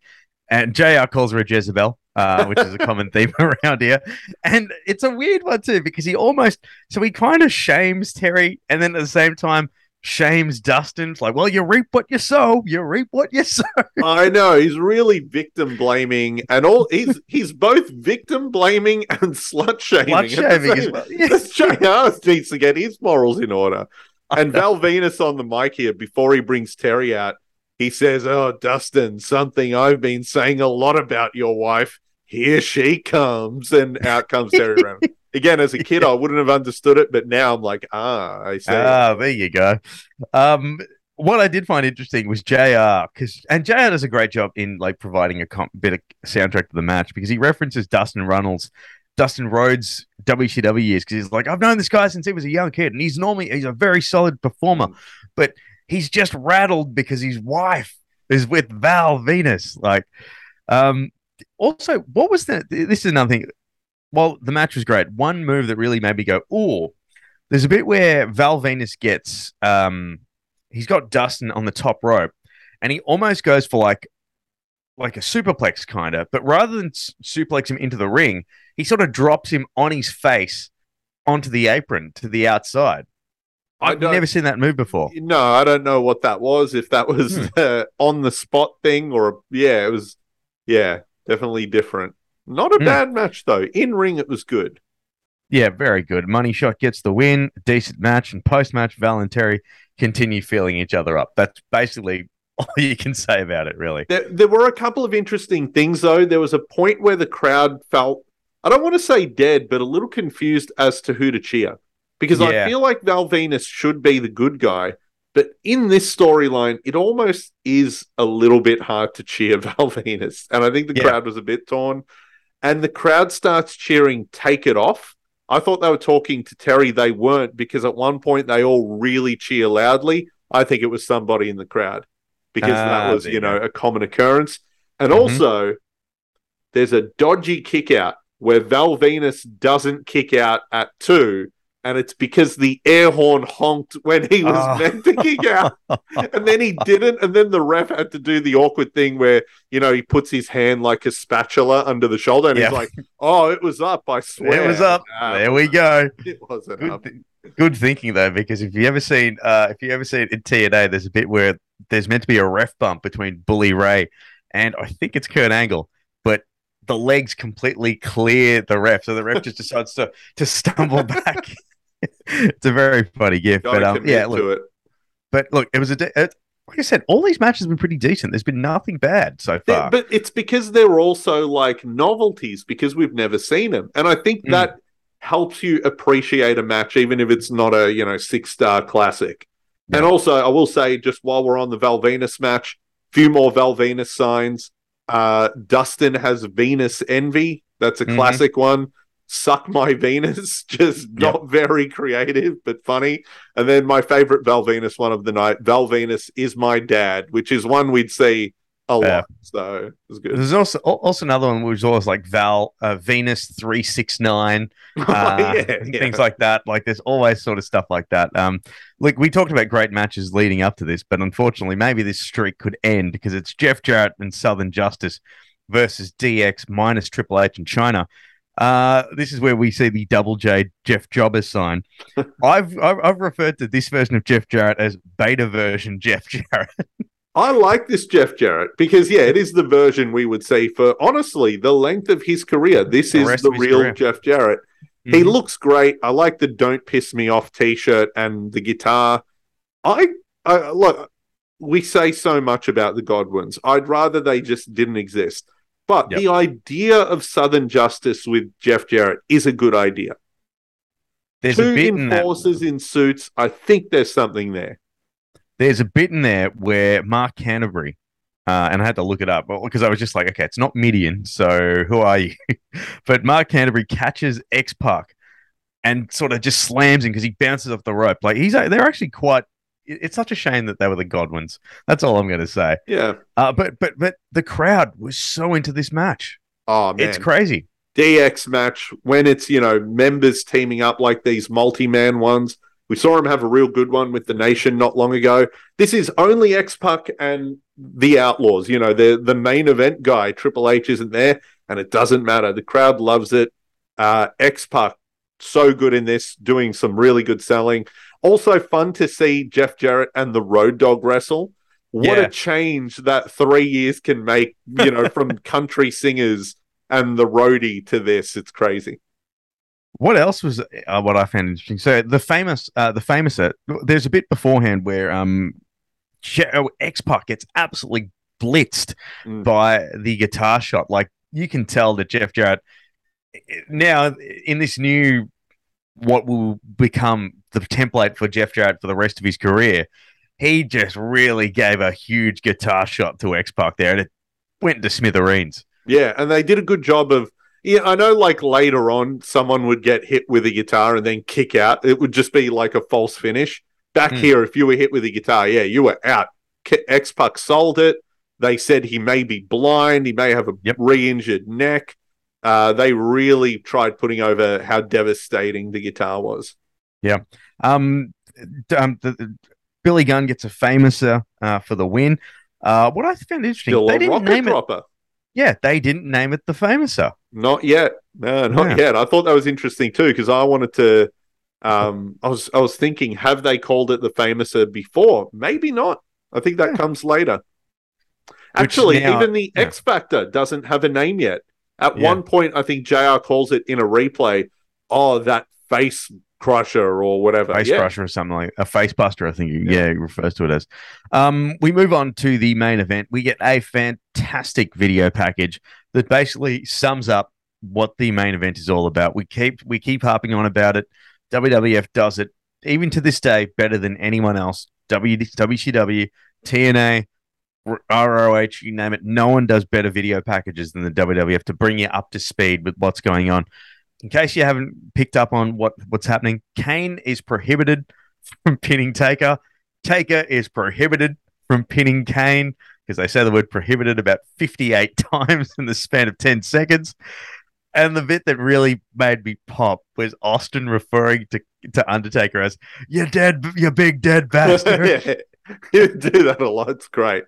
and Jr. calls her a Jezebel. Uh, which is a common theme [laughs] around here. And it's a weird one too, because he almost so he kind of shames Terri and then at the same time shames Dustin. It's like, well, you reap what you sow, you reap what you sow. [laughs] I know he's really victim blaming, and all he's he's both victim blaming and slut shaming. Slut shaming as well. Yes. JR needs to get his morals in order. And Val Venis on the mic here before he brings Terri out, he says, "Oh, Dustin, something I've been saying a lot about your wife. Here she comes," and out comes Terri Runnels. [laughs] Again, as a kid, I wouldn't have understood it, but now I'm like, ah, I see. Ah, there you go. Um, what I did find interesting was JR because and JR does a great job in like providing a comp- bit of soundtrack to the match because he references Dustin Runnels, Dustin Rhodes WCW years because he's like I've known this guy since he was a young kid and he's normally he's a very solid performer, but he's just rattled because his wife is with Val Venis. Like, um, also what was the this is another thing. Well, the match was great. One move that really made me go, "Oh." There's a bit where Val Venis gets um he's got Dustin on the top rope, and he almost goes for like like a superplex kind of, but rather than s- suplex him into the ring, he sort of drops him on his face onto the apron to the outside. I've never seen that move before. No, I don't know what that was. If that was Hmm. [laughs] uh, on the spot thing or yeah, it was yeah, definitely different. Not a Hmm. bad match though. In ring, it was good. Yeah, very good. Money shot gets the win. Decent match, and post match, Val and Terri continue feeling each other up. That's basically [laughs] all you can say about it, really. There, there were a couple of interesting things though. There was a point where the crowd felt I don't want to say dead, but a little confused as to who to cheer because Yeah. I feel like Val Venis should be the good guy. But in this storyline, it almost is a little bit hard to cheer [laughs] Val Venis. And I think the Yeah. crowd was a bit torn. And the crowd starts cheering, take it off. I thought they were talking to Terri. They weren't because at one point they all really cheer loudly. I think it was somebody in the crowd because Ah, that was, you know, a common occurrence. And Mhm. also, there's a dodgy kick out where Val Venis doesn't kick out at two, and it's because the air horn honked when he was Ah. meant to kick out, [laughs] and then he didn't, and then the ref had to do the awkward thing where you know he puts his hand like a spatula under the shoulder, and Yeah. he's like, "Oh, it was up, I swear." It was up. Ah, there we go. It wasn't Good, up. th- good thinking though, because if you ever seen, uh, if you ever seen in TNA, there's a bit where there's meant to be a ref bump between Bully Ray and I think it's Kurt Angle, but the legs completely clear the ref, so the ref just decides to to stumble [laughs] back. [laughs] it's a very funny gift, Gotta but um, yeah, look, it. but look, it was a. de- It, like I said, all these matches have been pretty decent. There's been nothing bad so They- far. but it's because they're also like novelties because we've never seen them, and I think Mm. that helps you appreciate a match even if it's not a you know six star classic. And also, I will say just while we're on the Val Venis match, few more Val Venis signs. Uh, Dustin has Venis envy. That's a Mhm. classic one. Suck my [laughs] Venis, just not very creative but funny. And then my favorite Val Venis one of the night, Val Venis is my dad, which is one we'd see a lot. Yeah. So it was good. There's also also another one which was always like Val uh, Venis three six nine. [laughs] uh, yeah, yeah. things like that. Like there's always sort of stuff like that. Um, look, we talked about great matches leading up to this, but unfortunately, maybe this streak could end because it's Jeff Jarrett and Southern Justice versus DX minus Triple H in Chyna. Uh, this is where we see the Double J Jeff Jobber sign. [laughs] I've, I've I've referred to this version of Jeff Jarrett as beta version Jeff [laughs] Jarrett. I like this Jeff Jarrett because yeah, it is the version we would see for honestly the length of his career. This The is the real career. Jeff Jarrett. He Mhm. looks great. I like the "Don't Piss Me Off" T-shirt and the guitar. I, I look. We say so much about the Godwins. I'd rather they just didn't exist. But Yep. the idea of Southern Justice with Jeff Jarrett is a good idea. There's Two a bit in that. enforcers in suits. I think there's something there. there's a bit in there where Mark Canterbury, uh, and I had to look it up because I was just like, okay, it's not Mideon, so who are you? [laughs] but Mark Canterbury catches X Pac and sort of just slams him because he bounces off the rope. Like he's they're actually quite it- it's such a shame that they were the Godwins. That's all I'm going to say. Yeah. Uh, but but but the crowd was so into this match. Oh man. It's crazy. DX match when it's you know members teaming up like these multi-man ones. We saw him have a real good one with the Nation not long ago. This is only X Pac and the Outlaws. You know the the main event guy Triple H isn't there, and it doesn't matter. The crowd loves it. Uh, X Pac so good in this, doing some really good selling. Also fun to see Jeff Jarrett and the Road Dog wrestle. What Yeah. a change that three years can make. You know from [laughs] country singers and the roadie to this. It's crazy. What else was uh, what I found interesting? So the famous, uh, the famous, uh, there's a bit beforehand where um, X Pac gets absolutely blitzed Mm. by the guitar shot. Like you can tell that Jeff Jarrett now in this new what will become the template for Jeff Jarrett for the rest of his career. He just really gave a huge guitar shot to X Pac there, and it went to smithereens. Yeah, and they did a good job of. Yeah, I know. Like later on, someone would get hit with a guitar and then kick out. It would just be like a false finish. Back Hmm. here, if you were hit with a guitar, yeah, you were out. X Pac sold it. They said he may be blind. He may have a Yep. re-injured neck. Uh, they really tried putting over how devastating the guitar was. Um, um the, Billy Gunn gets a famous uh, uh, for the win. Uh, what I found interesting, Still they didn't name it. Yeah, they didn't name it the Fameasser. Not yet. No, not Yeah. yet. I thought that was interesting too because I wanted to. Um, I was I was thinking, have they called it the Fameasser before? Maybe not. I think that Yeah. comes later. Actually, now- even the yeah. X Factor doesn't have a name yet. At one point, I think Jr. calls it in a replay. Oh, that face crusher or whatever. Face yeah. crusher or something like a face buster, I think Yeah. yeah. he refers to it as. Um, we move on to the main event. We get a fantastic video package that basically sums up what the main event is all about. We keep we keep harping on about it. WWF does it even to this day better than anyone else. W WCW, TNA, ROH, you name it. No one does better video packages than the WWF to bring you up to speed with what's going on. In case you haven't picked up on what, what's happening, Kane is prohibited from pinning Taker. Taker is prohibited from pinning Kane because they say the word prohibited about 58 [laughs] times in the span of 10 seconds. And the bit that really made me pop was Austin referring to, to Undertaker as, You dead, you big dead bastard. [laughs] You do that a lot. It's great.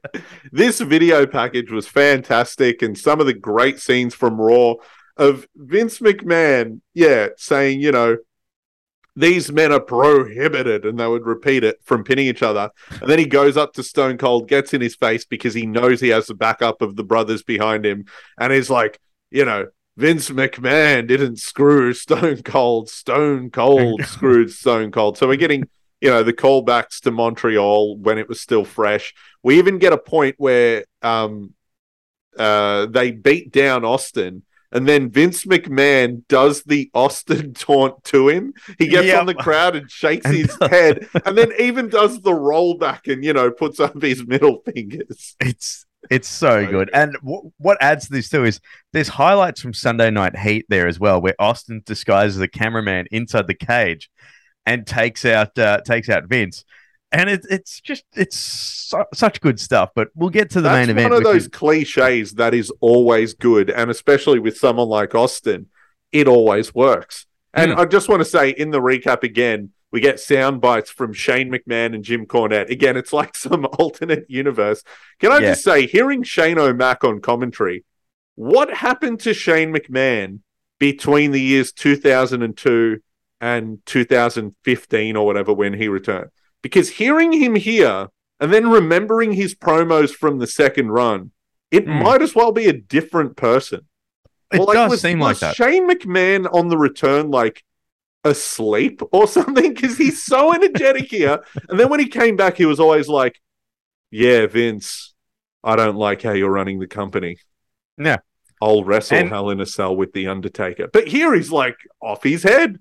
This video package was fantastic, and some of the great scenes from Raw of Vince McMahon, yeah, saying, you know, these men are prohibited, and they would repeat it from pinning each other. And then he goes up to Stone Cold, gets in his face because he knows he has the backup of the brothers behind him, and he's like, you know, Vince McMahon didn't screw Stone Cold. Stone Cold [laughs] screwed Stone Cold. So we're getting, you know, the callbacks to Montreal when it was still fresh. We even get a point where um, uh, they beat down Austin. And then Vince McMahon does the Austin [laughs] taunt to him. He gets Yep. on the crowd and shakes [laughs] And- his head, and then even does the rollback and you know puts up his middle fingers. It's it's so So good. And w- what adds to this too is there's highlights from Sunday Night Heat there as well, where Austin disguises the cameraman inside the cage and takes out uh, takes out Vince. And it, it's just it's su- such good stuff. But we'll get to the That's main event. one of those is- cliches that is always good, and especially with someone like Austin, it always works. And Hmm. I just want to say in the recap again, we get sound bites from Shane McMahon and Jim Cornette. Again, it's like [laughs] some alternate universe. Can I Yeah. just say, hearing Shane O'Mac on commentary, what happened to Shane McMahon between the years 2002 and 2015 or whatever when he returned? Because hearing him here and then remembering his promos from the second run, it Hmm. might as well be a different person. it Well, like, does was- seem was like that. Shane McMahon on the return, like asleep or [laughs] something, because he's so energetic here. And then when he came back, he was always like, "Yeah, Vince, I don't like how you're running the company. Yeah. I'll wrestle And- Hell in a Cell with the Undertaker." But here he's like off his head.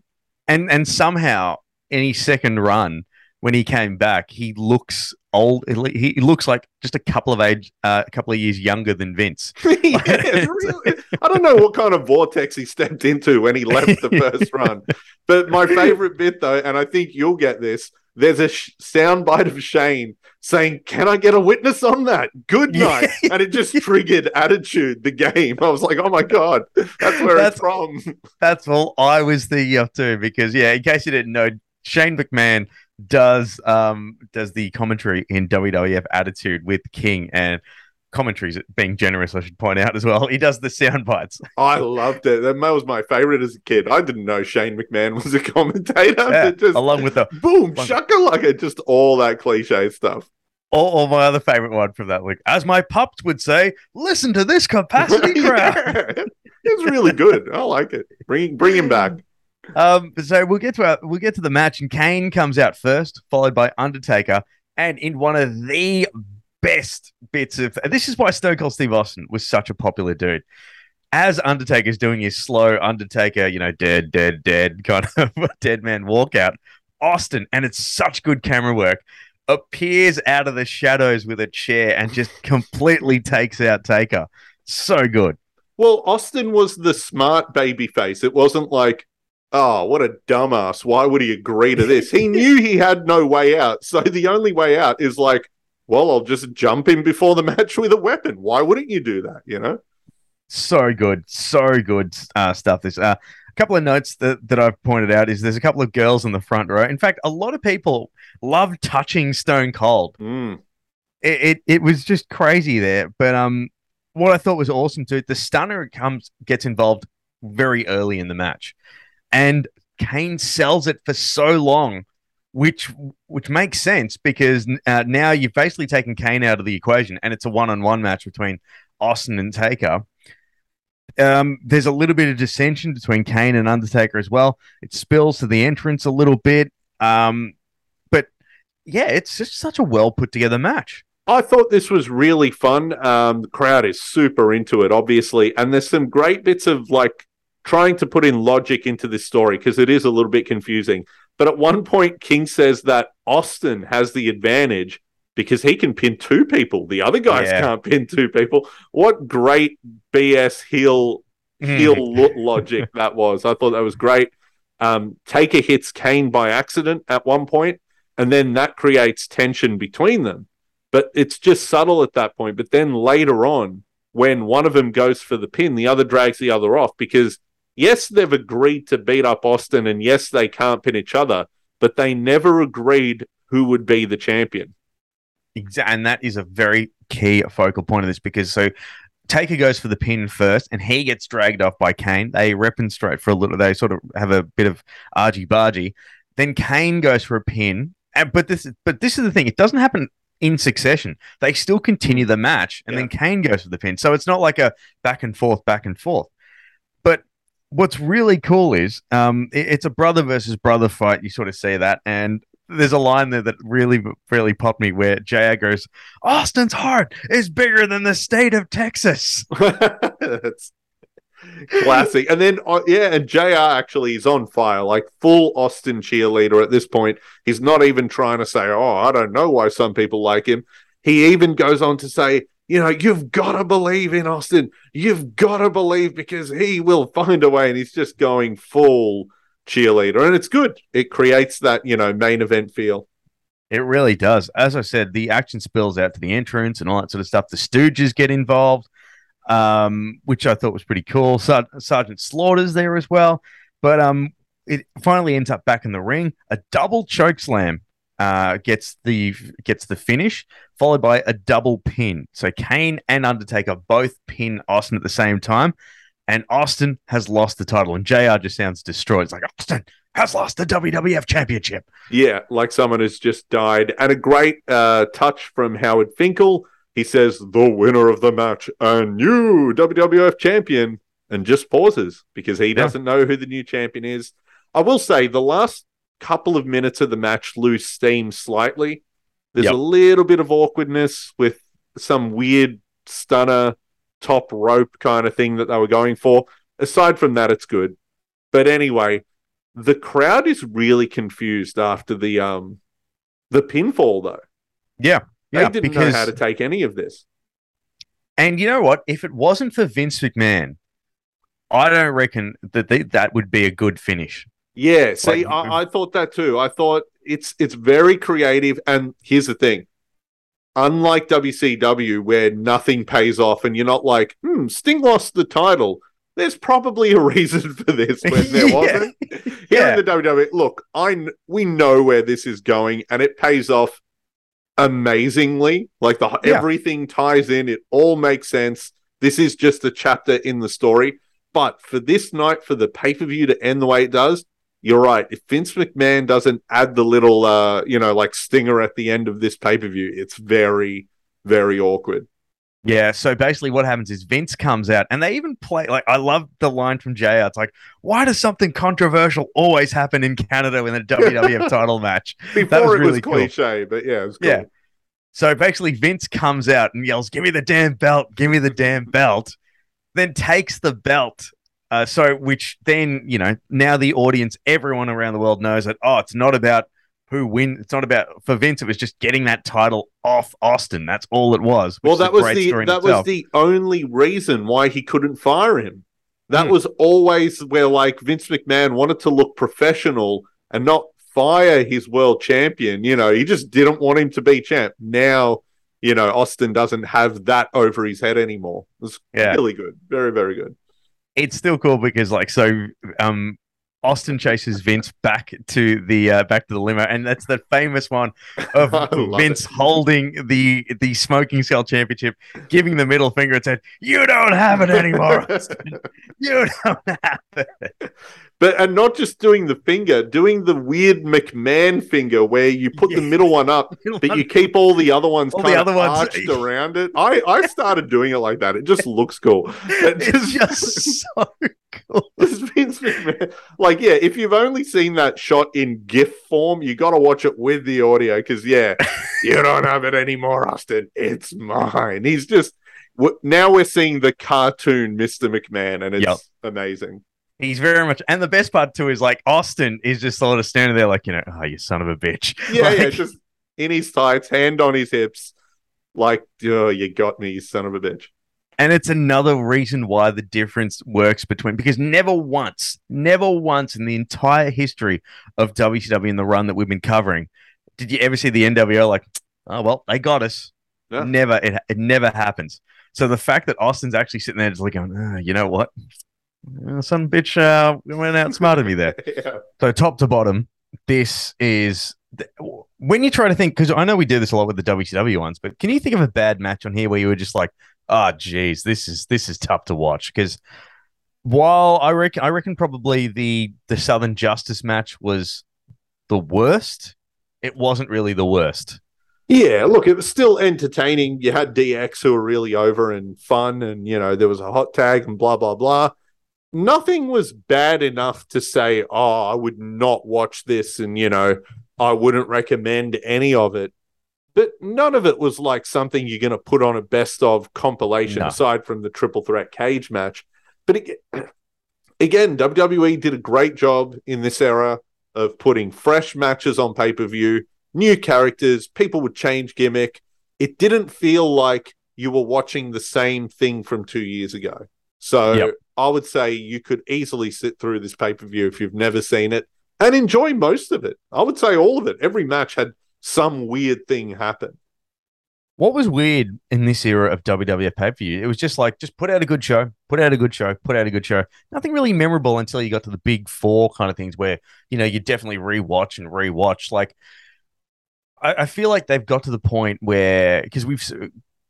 and and somehow in his second run when he came back he looks old he, he looks like just a couple of age uh, a couple of years younger than vince [laughs] Yeah, really. [laughs] I don't know what kind of vortex he stepped into when he left the [laughs] first run. But my favorite bit, though, and I think you'll get this there's a sh- soundbite of Shane saying, "Can I get a witness on that? Good Yeah. night," and it just triggered attitude the game. I was like, "Oh my god, that's where That's- it's from." That's all I was thinking of too, because yeah, in case you didn't know, Shane McMahon does um does the commentary in WWF Attitude with King and commentaries being generous, I should point out as well. [laughs] He does the sound bites. [laughs] I loved it. That was my favorite as a kid. I didn't know Shane McMahon was a [laughs] commentator. Yeah, just along with the boom, Like- it, just all that cliche stuff. or, or my other favorite one from that week, as my pups would say, listen to this capacity crowd. Yeah. It's really good. I like it. Bring bring him back. Um, so we'll get to our, we'll get to the match, and Kane comes out first, followed by Undertaker, and in one of the best bits of this is why Stone Cold Steve Austin was such a popular dude. As Undertaker's doing his slow Undertaker, you know, dead, dead, dead [laughs] kind of dead man walkout, Austin, and it's such good camera work, appears out of the shadows with a chair and just [laughs] completely takes out Taker. So good. Well, Austin was the smart baby face. It wasn't like, oh, what a dumbass. Why would he agree to this? he [laughs] knew he had no way out. So the only way out is like, well, I'll just jump in before the match with a weapon. Why wouldn't you do that? You know? so good, so good uh, stuff. This uh, a couple of notes that, that I've pointed out is there's a couple of girls in the front row. In fact, a lot of people love touching Stone Cold. Mm. It, it it was just crazy there. But um, what I thought was awesome too, the stunner comes gets involved very early in the match, and Kane sells it for so long. Which which makes sense because uh, now you've basically taken Kane out of the equation, and it's a one-on-one match between Austin and Taker. Um, there's a little bit of dissension between Kane and Undertaker as well. It spills to the entrance a little bit. Um, but yeah, it's just such a well put together match. I thought this was really fun. Um, the crowd is super into it, obviously, and there's some great bits of like trying to put in logic into this story because it is a little bit confusing. But at one point, King says that Austin has the advantage because he can pin two people. The other guys Yeah. can't pin two people. What great BS heel heel logic that was. I thought that was great. Um, Taker hits Kane by accident at one point, and then that creates tension between them. But it's just subtle at that point. But then later on, when one of them goes for the pin, the other drags the other off because yes, they've agreed to beat up Austin, and yes, they can't pin each other, but they never agreed who would be the champion. Exa- and that is a very key focal point of this because so Taker goes for the pin first, and he gets dragged off by Kane. They remonstrate for a little. They sort of have a bit of argy bargy. Then Kane goes for a pin, and but this but this is the thing. It doesn't happen in succession. They still continue the match, and then Kane goes for the pin. So it's not like a back and forth, back and forth. What's really cool is um, it- it's a brother versus brother fight. You sort of see that, and there's a line there that really, really popped me where JR goes, Austin's heart is bigger than the state of Texas. [laughs] That's classic. And then, uh, yeah, and JR actually is on fire, like full Austin cheerleader at this point. He's not even trying to say, oh, I don't know why some people like him. He even goes on to say, you know, you've got to believe in Austin. You've got to believe because he will find a way. And he's just going full cheerleader. And it's good. It creates that, you know, main event feel. It really does. As I said, the action spills out to the entrance and all that sort of stuff. The Stooges get involved, um, which I thought was pretty cool. Sar- Sergeant Slaughter's there as well. But um, it finally ends up back in the ring. A double choke slam uh, gets the gets the finish, followed by a double pin. So Kane and Undertaker both pin Austin at the same time, and Austin has lost the title. And Jr. just sounds destroyed. It's like Austin has lost the WWF Championship. Yeah, like someone has just died. And a great uh, touch from Howard Finkel. He says, the winner of the match and new WWF champion, and just pauses because he doesn't know who the new champion is. I will say the last couple of minutes of the match lose steam slightly. There's Yep. a little bit of awkwardness with some weird stunner top rope kind of thing that they were going for. Aside from that, it's good. But anyway, the crowd is really confused after the um the pinfall though. Yeah, They yeah, didn't because know how to take any of this. And you know what? If it wasn't for Vince McMahon, I don't reckon that they, that would be a good finish. Yeah, see, Like- I, I thought that too. I thought it's it's very creative. And here's the thing: unlike WCW, where nothing pays off, and you're not like, hmm, Sting lost the title. There's probably a [laughs] reason for this [laughs] when there Yeah. wasn't. [laughs] Here Yeah. in the WWE, look, I we know where this is going, and it pays off amazingly. Like the Yeah. everything ties in, it all makes sense. This is just a chapter in the story. But for this night, for the pay per view to end the way it does, you're right. If Vince McMahon doesn't add the little, uh, you know, like stinger at the end of this pay per view, it's very, very awkward. Yeah, so basically what happens is Vince comes out and they even play like I love the line from JR. It's like, why does something controversial always happen in Canada in a [laughs] WWF title match? Before was it really was cool. cliche, but yeah, it was cool. Yeah. So basically Vince comes out and yells, Give me the damn belt, give me the damn belt, then takes the belt. Uh, so which then, you know, now the audience, everyone around the world knows that, oh, it's not about who wins. It's not about for Vince, it was just getting that title off Austin. That's all it was. Well, that was the that was the only reason why he couldn't fire him. That Hmm. was always where like Vince McMahon wanted to look professional and not fire his world champion. You know, he just didn't want him to be champ. Now, you know, Austin doesn't have that over his head anymore. It's Yeah. really good. Very, very good. It's still cool because like so um Austin chases Vince back to the uh, back to the limo, and that's the famous one of [laughs] Vince it. holding the the Smoking Skull championship, giving the middle finger, and said, "You don't have it anymore. [laughs] Austin. You don't have it." [laughs] But and not just doing the finger, doing the weird McMahon finger where you put the [laughs] middle one up, [laughs] but you keep all the other ones All kind the of other ones- arched [laughs] around it. I I started doing it like that. It just looks cool. It It's just so cool. Vince McMahon. Like, yeah, if you've only seen that shot in GIF form, you got to watch it with the audio because, yeah, you don't have it anymore, Austin. It's mine. He's just now we're seeing the cartoon Mr. McMahon, and it's Yep. amazing. He's very much, and the best part too is like Austin is just sort of standing there, like you know, oh, you son of a bitch. Yeah, yeah, Like- just in his tights, hand on his hips, like, oh, you got me, you son of a bitch. And it's another reason why the difference works between because never once, never once in the entire history of WCW and the run that we've been covering, did you ever see the NWO like, oh well, they got us. Yeah. Never, it, it never happens. So the fact that Austin's actually sitting there just like going, "Ah, you know what, some bitch uh, went outsmarted me there. [laughs] yeah. So top to bottom, this is when you try to think because I know we do this a lot with the WCW ones, but can you think of a bad match on here where you were just like, oh geez, this is this is tough to watch? Because while I reckon I reckon probably the the Southern Justice match was the worst, it wasn't really the worst. Yeah, look, it was still entertaining. You had DX who were really over and fun, and you know, there was a hot tag and blah blah blah. Nothing was bad enough to say, oh, I would not watch this, and you know, I wouldn't recommend any of it. But none of it was like something you're going to put on a best of compilation, No. aside from the triple threat cage match. But ag- [clears throat] again, WWE did a great job in this era of putting fresh matches on pay per view new characters, people would change gimmick. It didn't feel like you were watching the same thing from two years ago. So Yep. I would say you could easily sit through this pay per view if you've never seen it and enjoy most of it. I would say all of it. Every match had some weird thing happen. What was weird in this era of WWF pay per view? It was just like, just put out a good show, put out a good show, put out a good show. Nothing really memorable until you got to the big four kind of things where, you know, you definitely rewatch and rewatch. Like, I, I feel like they've got to the point where, because we've,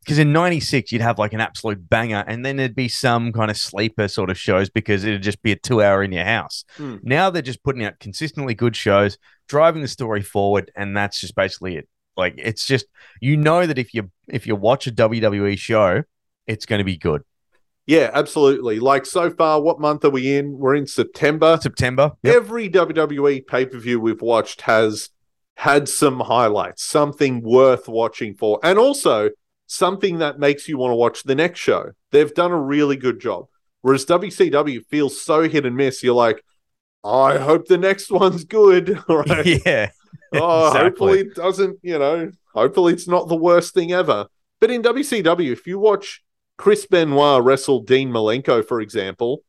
because in 96, you'd have like an absolute banger and then there'd be some kind of sleeper sort of shows because it'd just be a two hour in your house. Hmm. Now they're just putting out consistently good shows, driving the story forward, and that's just basically it. Like it's just you know that if you if you watch a WWE show, it's going to be good. Yeah, absolutely. Like so far, what month are we in? We're in September. September, yep. Every WWE pay per view we've watched has had some highlights, something worth watching for, and also something that makes you want to watch the next show. They've done a really good job. Whereas WCW feels so hit and miss. You're like, I hope the next one's good. [laughs] Right? [laughs] yeah, Oh, Exactly. hopefully it doesn't, you know, hopefully it's not the worst thing ever. But in WCW, if you watch Chris Benoit wrestle Dean Malenko, for example,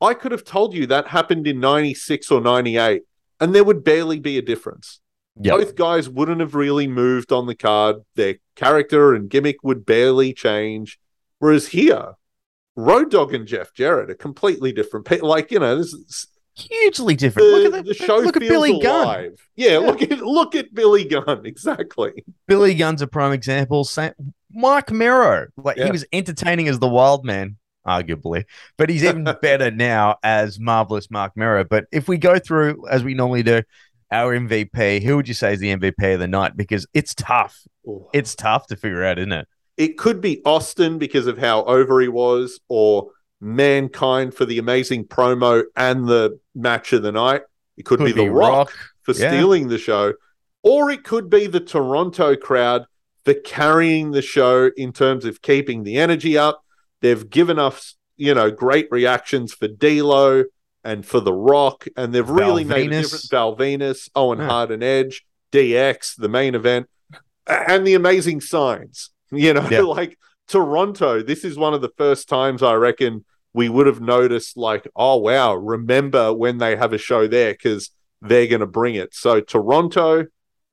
I could have told you that happened in 96 or 98, and there would barely be a difference. Yep. Both guys wouldn't have really moved on the card. Their character and gimmick would barely change. Whereas here, Road Dog and Jeff Jarrett are completely different. pe- Like you know, this is, Hugely different. the, look at the the, show Look at Billy Gunn. alive. Yeah, look at look at Billy Gunn [laughs] exactly. Billy Gunn's a prime example. Same, Mike Mero, like Yeah. he was entertaining as the Wild Man, arguably, but he's even [laughs] better now as marvelous Marc Mero. But if we go through as we normally do, our MVP, who would you say is the MVP of the night? Because it's tough. It's tough to figure out, isn't it? it could be Austin because of how over he was, or Mankind for the amazing promo and the match of the night. It could, be, The Rock, for Yeah. stealing the show, or it could be the Toronto crowd for carrying the show in terms of keeping the energy up. They've given us, you know, great reactions for D'Lo and for The Rock, and they've really made a difference. Val Venis, Owen Yeah. Hart and Edge, DX, the main event, and the amazing signs. You know, Yeah. [laughs] like Toronto, this is one of the first times I reckon we would have noticed, like, oh, wow, remember when they have a show there because they're going to bring it. So Toronto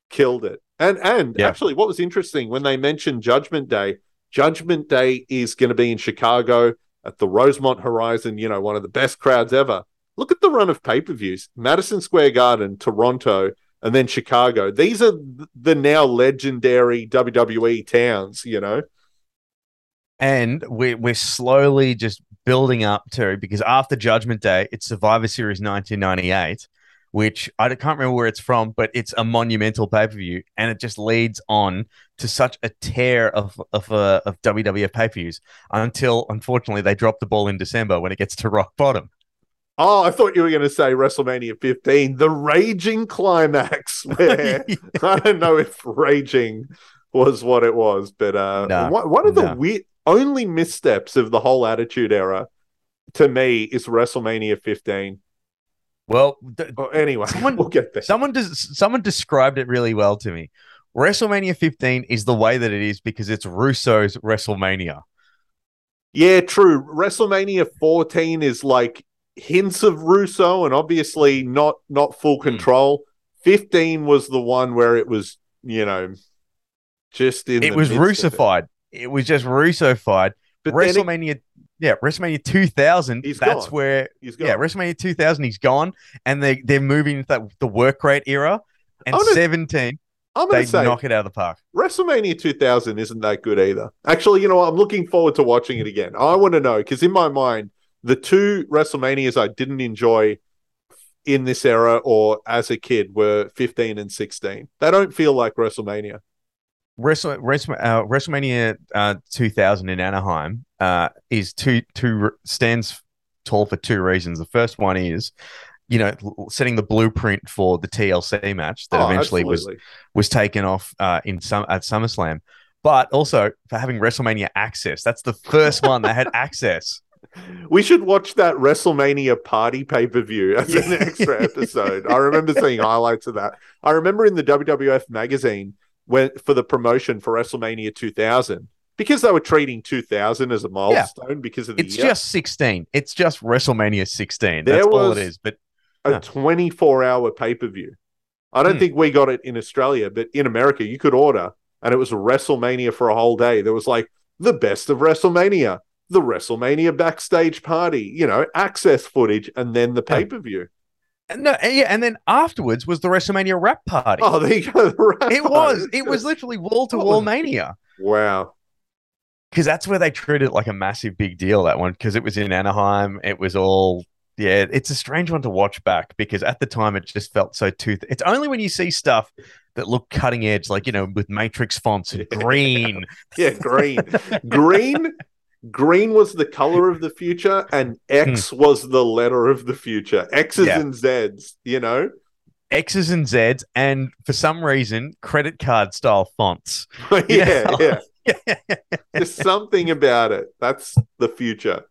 killed it. And and Yeah. actually, what was interesting when they mentioned Judgment Day, Judgment Day is going to be in Chicago at the Rosemont Horizon, you know, one of the best crowds ever. Look at the run of pay per views Madison Square Garden, Toronto, and then Chicago. These are the now legendary WWE towns, you know? And we're, we're slowly just building up to because after Judgment Day, it's Survivor Series 1998, which I can't remember where it's from, but it's a monumental pay per view, and it just leads on to such a tear of of uh, of WWF pay per views until unfortunately they drop the ball in December when it gets to rock bottom. Oh, I thought you were going to say WrestleMania 15, the raging climax, [laughs] where I don't know if raging was what it was, but uh, No, one, one of the no. weird, only missteps of the whole Attitude Era to me is WrestleMania 15. Well, th- Oh, anyway, Someone- we'll get there. someone does someone described it really well to me. WrestleMania 15 is the way that it is because it's Russo's WrestleMania. Yeah, true. WrestleMania 14 is like hints of Russo and obviously not not full Hmm. control. 15 was the one where it was, you know, just in it was of it. It. was just Russified. But then it- WrestleMania, yeah, WrestleMania 2000. He's that's gone. where, he's gone. yeah, WrestleMania 2000. He's gone, and they they're moving into that the work rate era. And. 17, I'm going to say knock it out of the park. WrestleMania 2000 isn't that good either. Actually, you know what? I'm looking forward to watching it again. I want to know because in my mind, the two WrestleManias I didn't enjoy in this era or as a kid were 15 and 16. They don't feel like WrestleMania. Wrestle, Wrestle, uh, WrestleMania uh, 2000 in Anaheim uh, is two two stands tall for two reasons. The first one is, you know, setting the blueprint for the TLC match that Oh, eventually was absolutely. was taken off uh, in some at SummerSlam, but also for having WrestleMania access. That's the first one that had [laughs] access. We should watch that WrestleMania party pay per view as an extra episode. I remember seeing highlights of that. I remember in the WWF magazine when for the promotion for WrestleMania 2000 because they were treating 2000 as a milestone because of the It's year, just 16. It's just WrestleMania 16. There That's all it is. But a Yeah. 24 hour pay per view. I don't Hmm. think we got it in Australia, but in America, you could order and it was WrestleMania for a whole day. There was like the best of WrestleMania, the WrestleMania backstage party, you know, access footage, and then the pay per view. no, yeah, and then afterwards was the WrestleMania rap party. Oh, there you go. the it was. It was literally wall to wall mania. Wow. because that's where they treated it like a massive big deal that one because it was in anaheim it was all yeah it's a strange one to watch back because at the time it just felt so tooth it's only when you see stuff that look cutting edge like you know with matrix fonts and [laughs] green Yeah, green. green. [laughs] Green was the color of the future, [laughs] and X was the letter of the future. X's Hmm. Yeah. and Z's, you know? x's and z's and for some reason credit card style fonts [laughs] yeah, Yeah. yeah. [laughs] There's something about it. That's the future.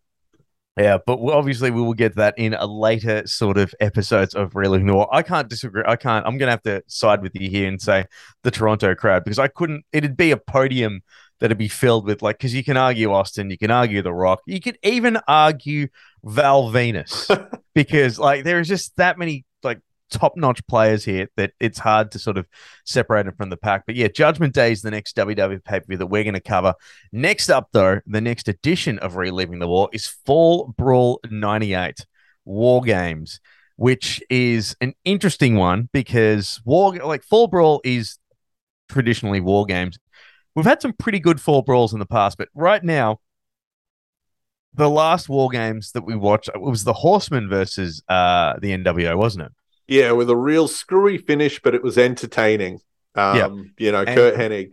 Yeah, but obviously we will get that in a later sort of episodes of Real Ignore. I can't disagree. I can't. I'm going to have to side with you here and say the Toronto crowd because I couldn't. It'd be a podium that'd be filled with like because you can argue Austin, you can argue The Rock, you could even argue Val Venis [laughs] because like there is just that many like top notch players here that it's hard to sort of separate them from the pack. But yeah, Judgment Day is the next WWE pay per view that we're going to cover. Next up, though, the next edition of Reliving the War is Fall Brawl 98 War Games, which is an interesting one because War, like Fall Brawl, is traditionally War Games. We've had some pretty good Fall Brawls in the past, but right now, the last war games that we watched it was the Horsemen versus uh the NWO, wasn't it? Yeah, with a real screwy finish, but it was entertaining. Um, Yeah. you know, And- Curt Hennig.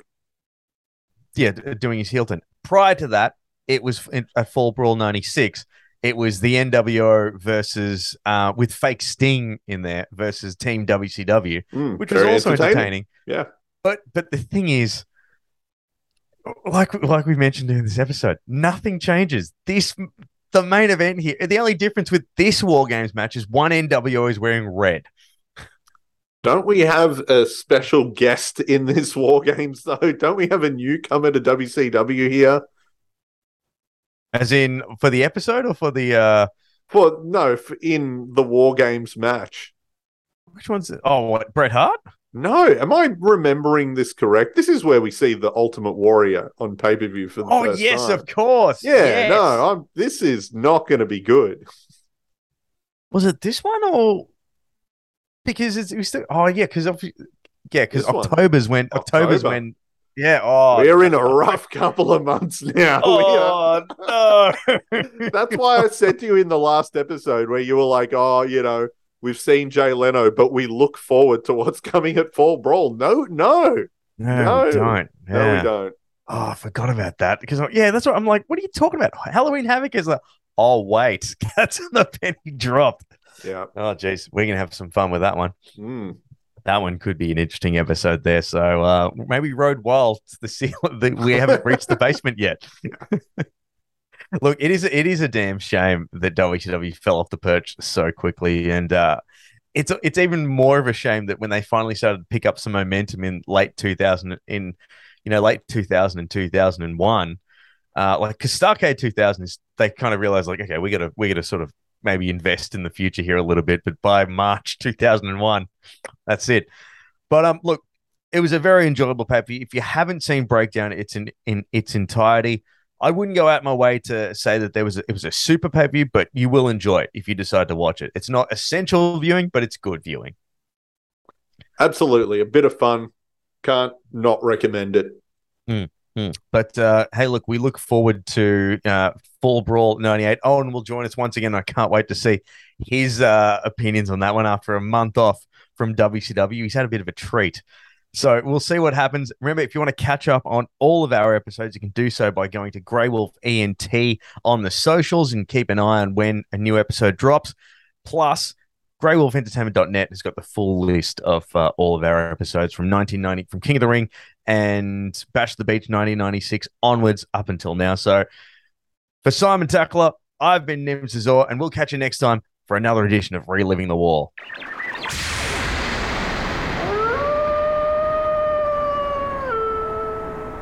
Yeah, doing his heel turn. Prior to that, it was at Fall Brawl '96. It was the NWO versus uh with fake Sting in there versus Team WCW, Mm, which was also entertaining. Yeah. But but the thing is, like like we mentioned in this episode, nothing changes. This the main event here. The only difference with this War Games match is one NWO is wearing red. Don't we have a special guest in this [laughs] War Games, though? Don't we have a newcomer to WCW here? As in for the episode or for the uh for no, f- in the War Games match. which one's it? Oh what Bret Hart? No, am I remembering this correct? This is where we see the Ultimate Warrior on pay per view for the Oh first yes, time. of course. Yeah, Yes. no, I'm. This is not going to be good. Was it this one or because it's it was still, oh yeah, because yeah, because This one. October's when October's October. when yeah, oh We're in a rough couple of months now. Oh, [laughs] we are- Oh no. That's why I said to you in the last episode where you were like, "Oh, you know, we've seen Jay Leno, but we look forward to what's [laughs] coming at Fall Brawl." No, no, no, No. we don't. no, we don't. Oh, I forgot about that because yeah, that's what I'm like. What are you talking about? Halloween Havoc is like, oh wait, [laughs] that's the penny dropped. Yeah. Oh jeez, we're gonna have some fun with that one. Mm. That one could be an interesting episode there. So uh, maybe Road Wild, the seal. The, we haven't reached the basement yet. [laughs] Look, it is it is a damn shame that WCW fell off the perch so quickly, and uh, it's it's even more of a shame that when they finally started to pick up some momentum in late 2000 in you know late 2000 and 2001 uh like because starcade 2000 is they kind of realized like okay we gotta we gotta sort of maybe invest in the future here a little bit but by march 2001 that's it. But um look it was a very enjoyable pay if you haven't seen breakdown it's in in its entirety I wouldn't go out my way to say that there was a, it was a super pay per view, but you will enjoy it if you decide to watch it. It's not essential viewing, but it's good viewing. Absolutely, a bit of fun. Can't not recommend it. Hmm. But uh, hey, look, we look forward to uh, Fall Brawl 98. Owen will join us once again. I can't wait to see his uh, opinions on that one after a month off from WCW. He's had a bit of a treat. So we'll see what happens. Remember, if you want to catch up on all of our episodes, you can do so by going to Grey Wolf ENT on the socials and keep an eye on when a new episode drops. Plus, greywolfentertainment.net has got the full list of uh, all of our episodes from 1990, from King of the Ring and Bash the Beach 1996 onwards up until now. So for Simon Tackler, I've been Nim Cesar, and we'll catch you next time for another edition of Reliving the War.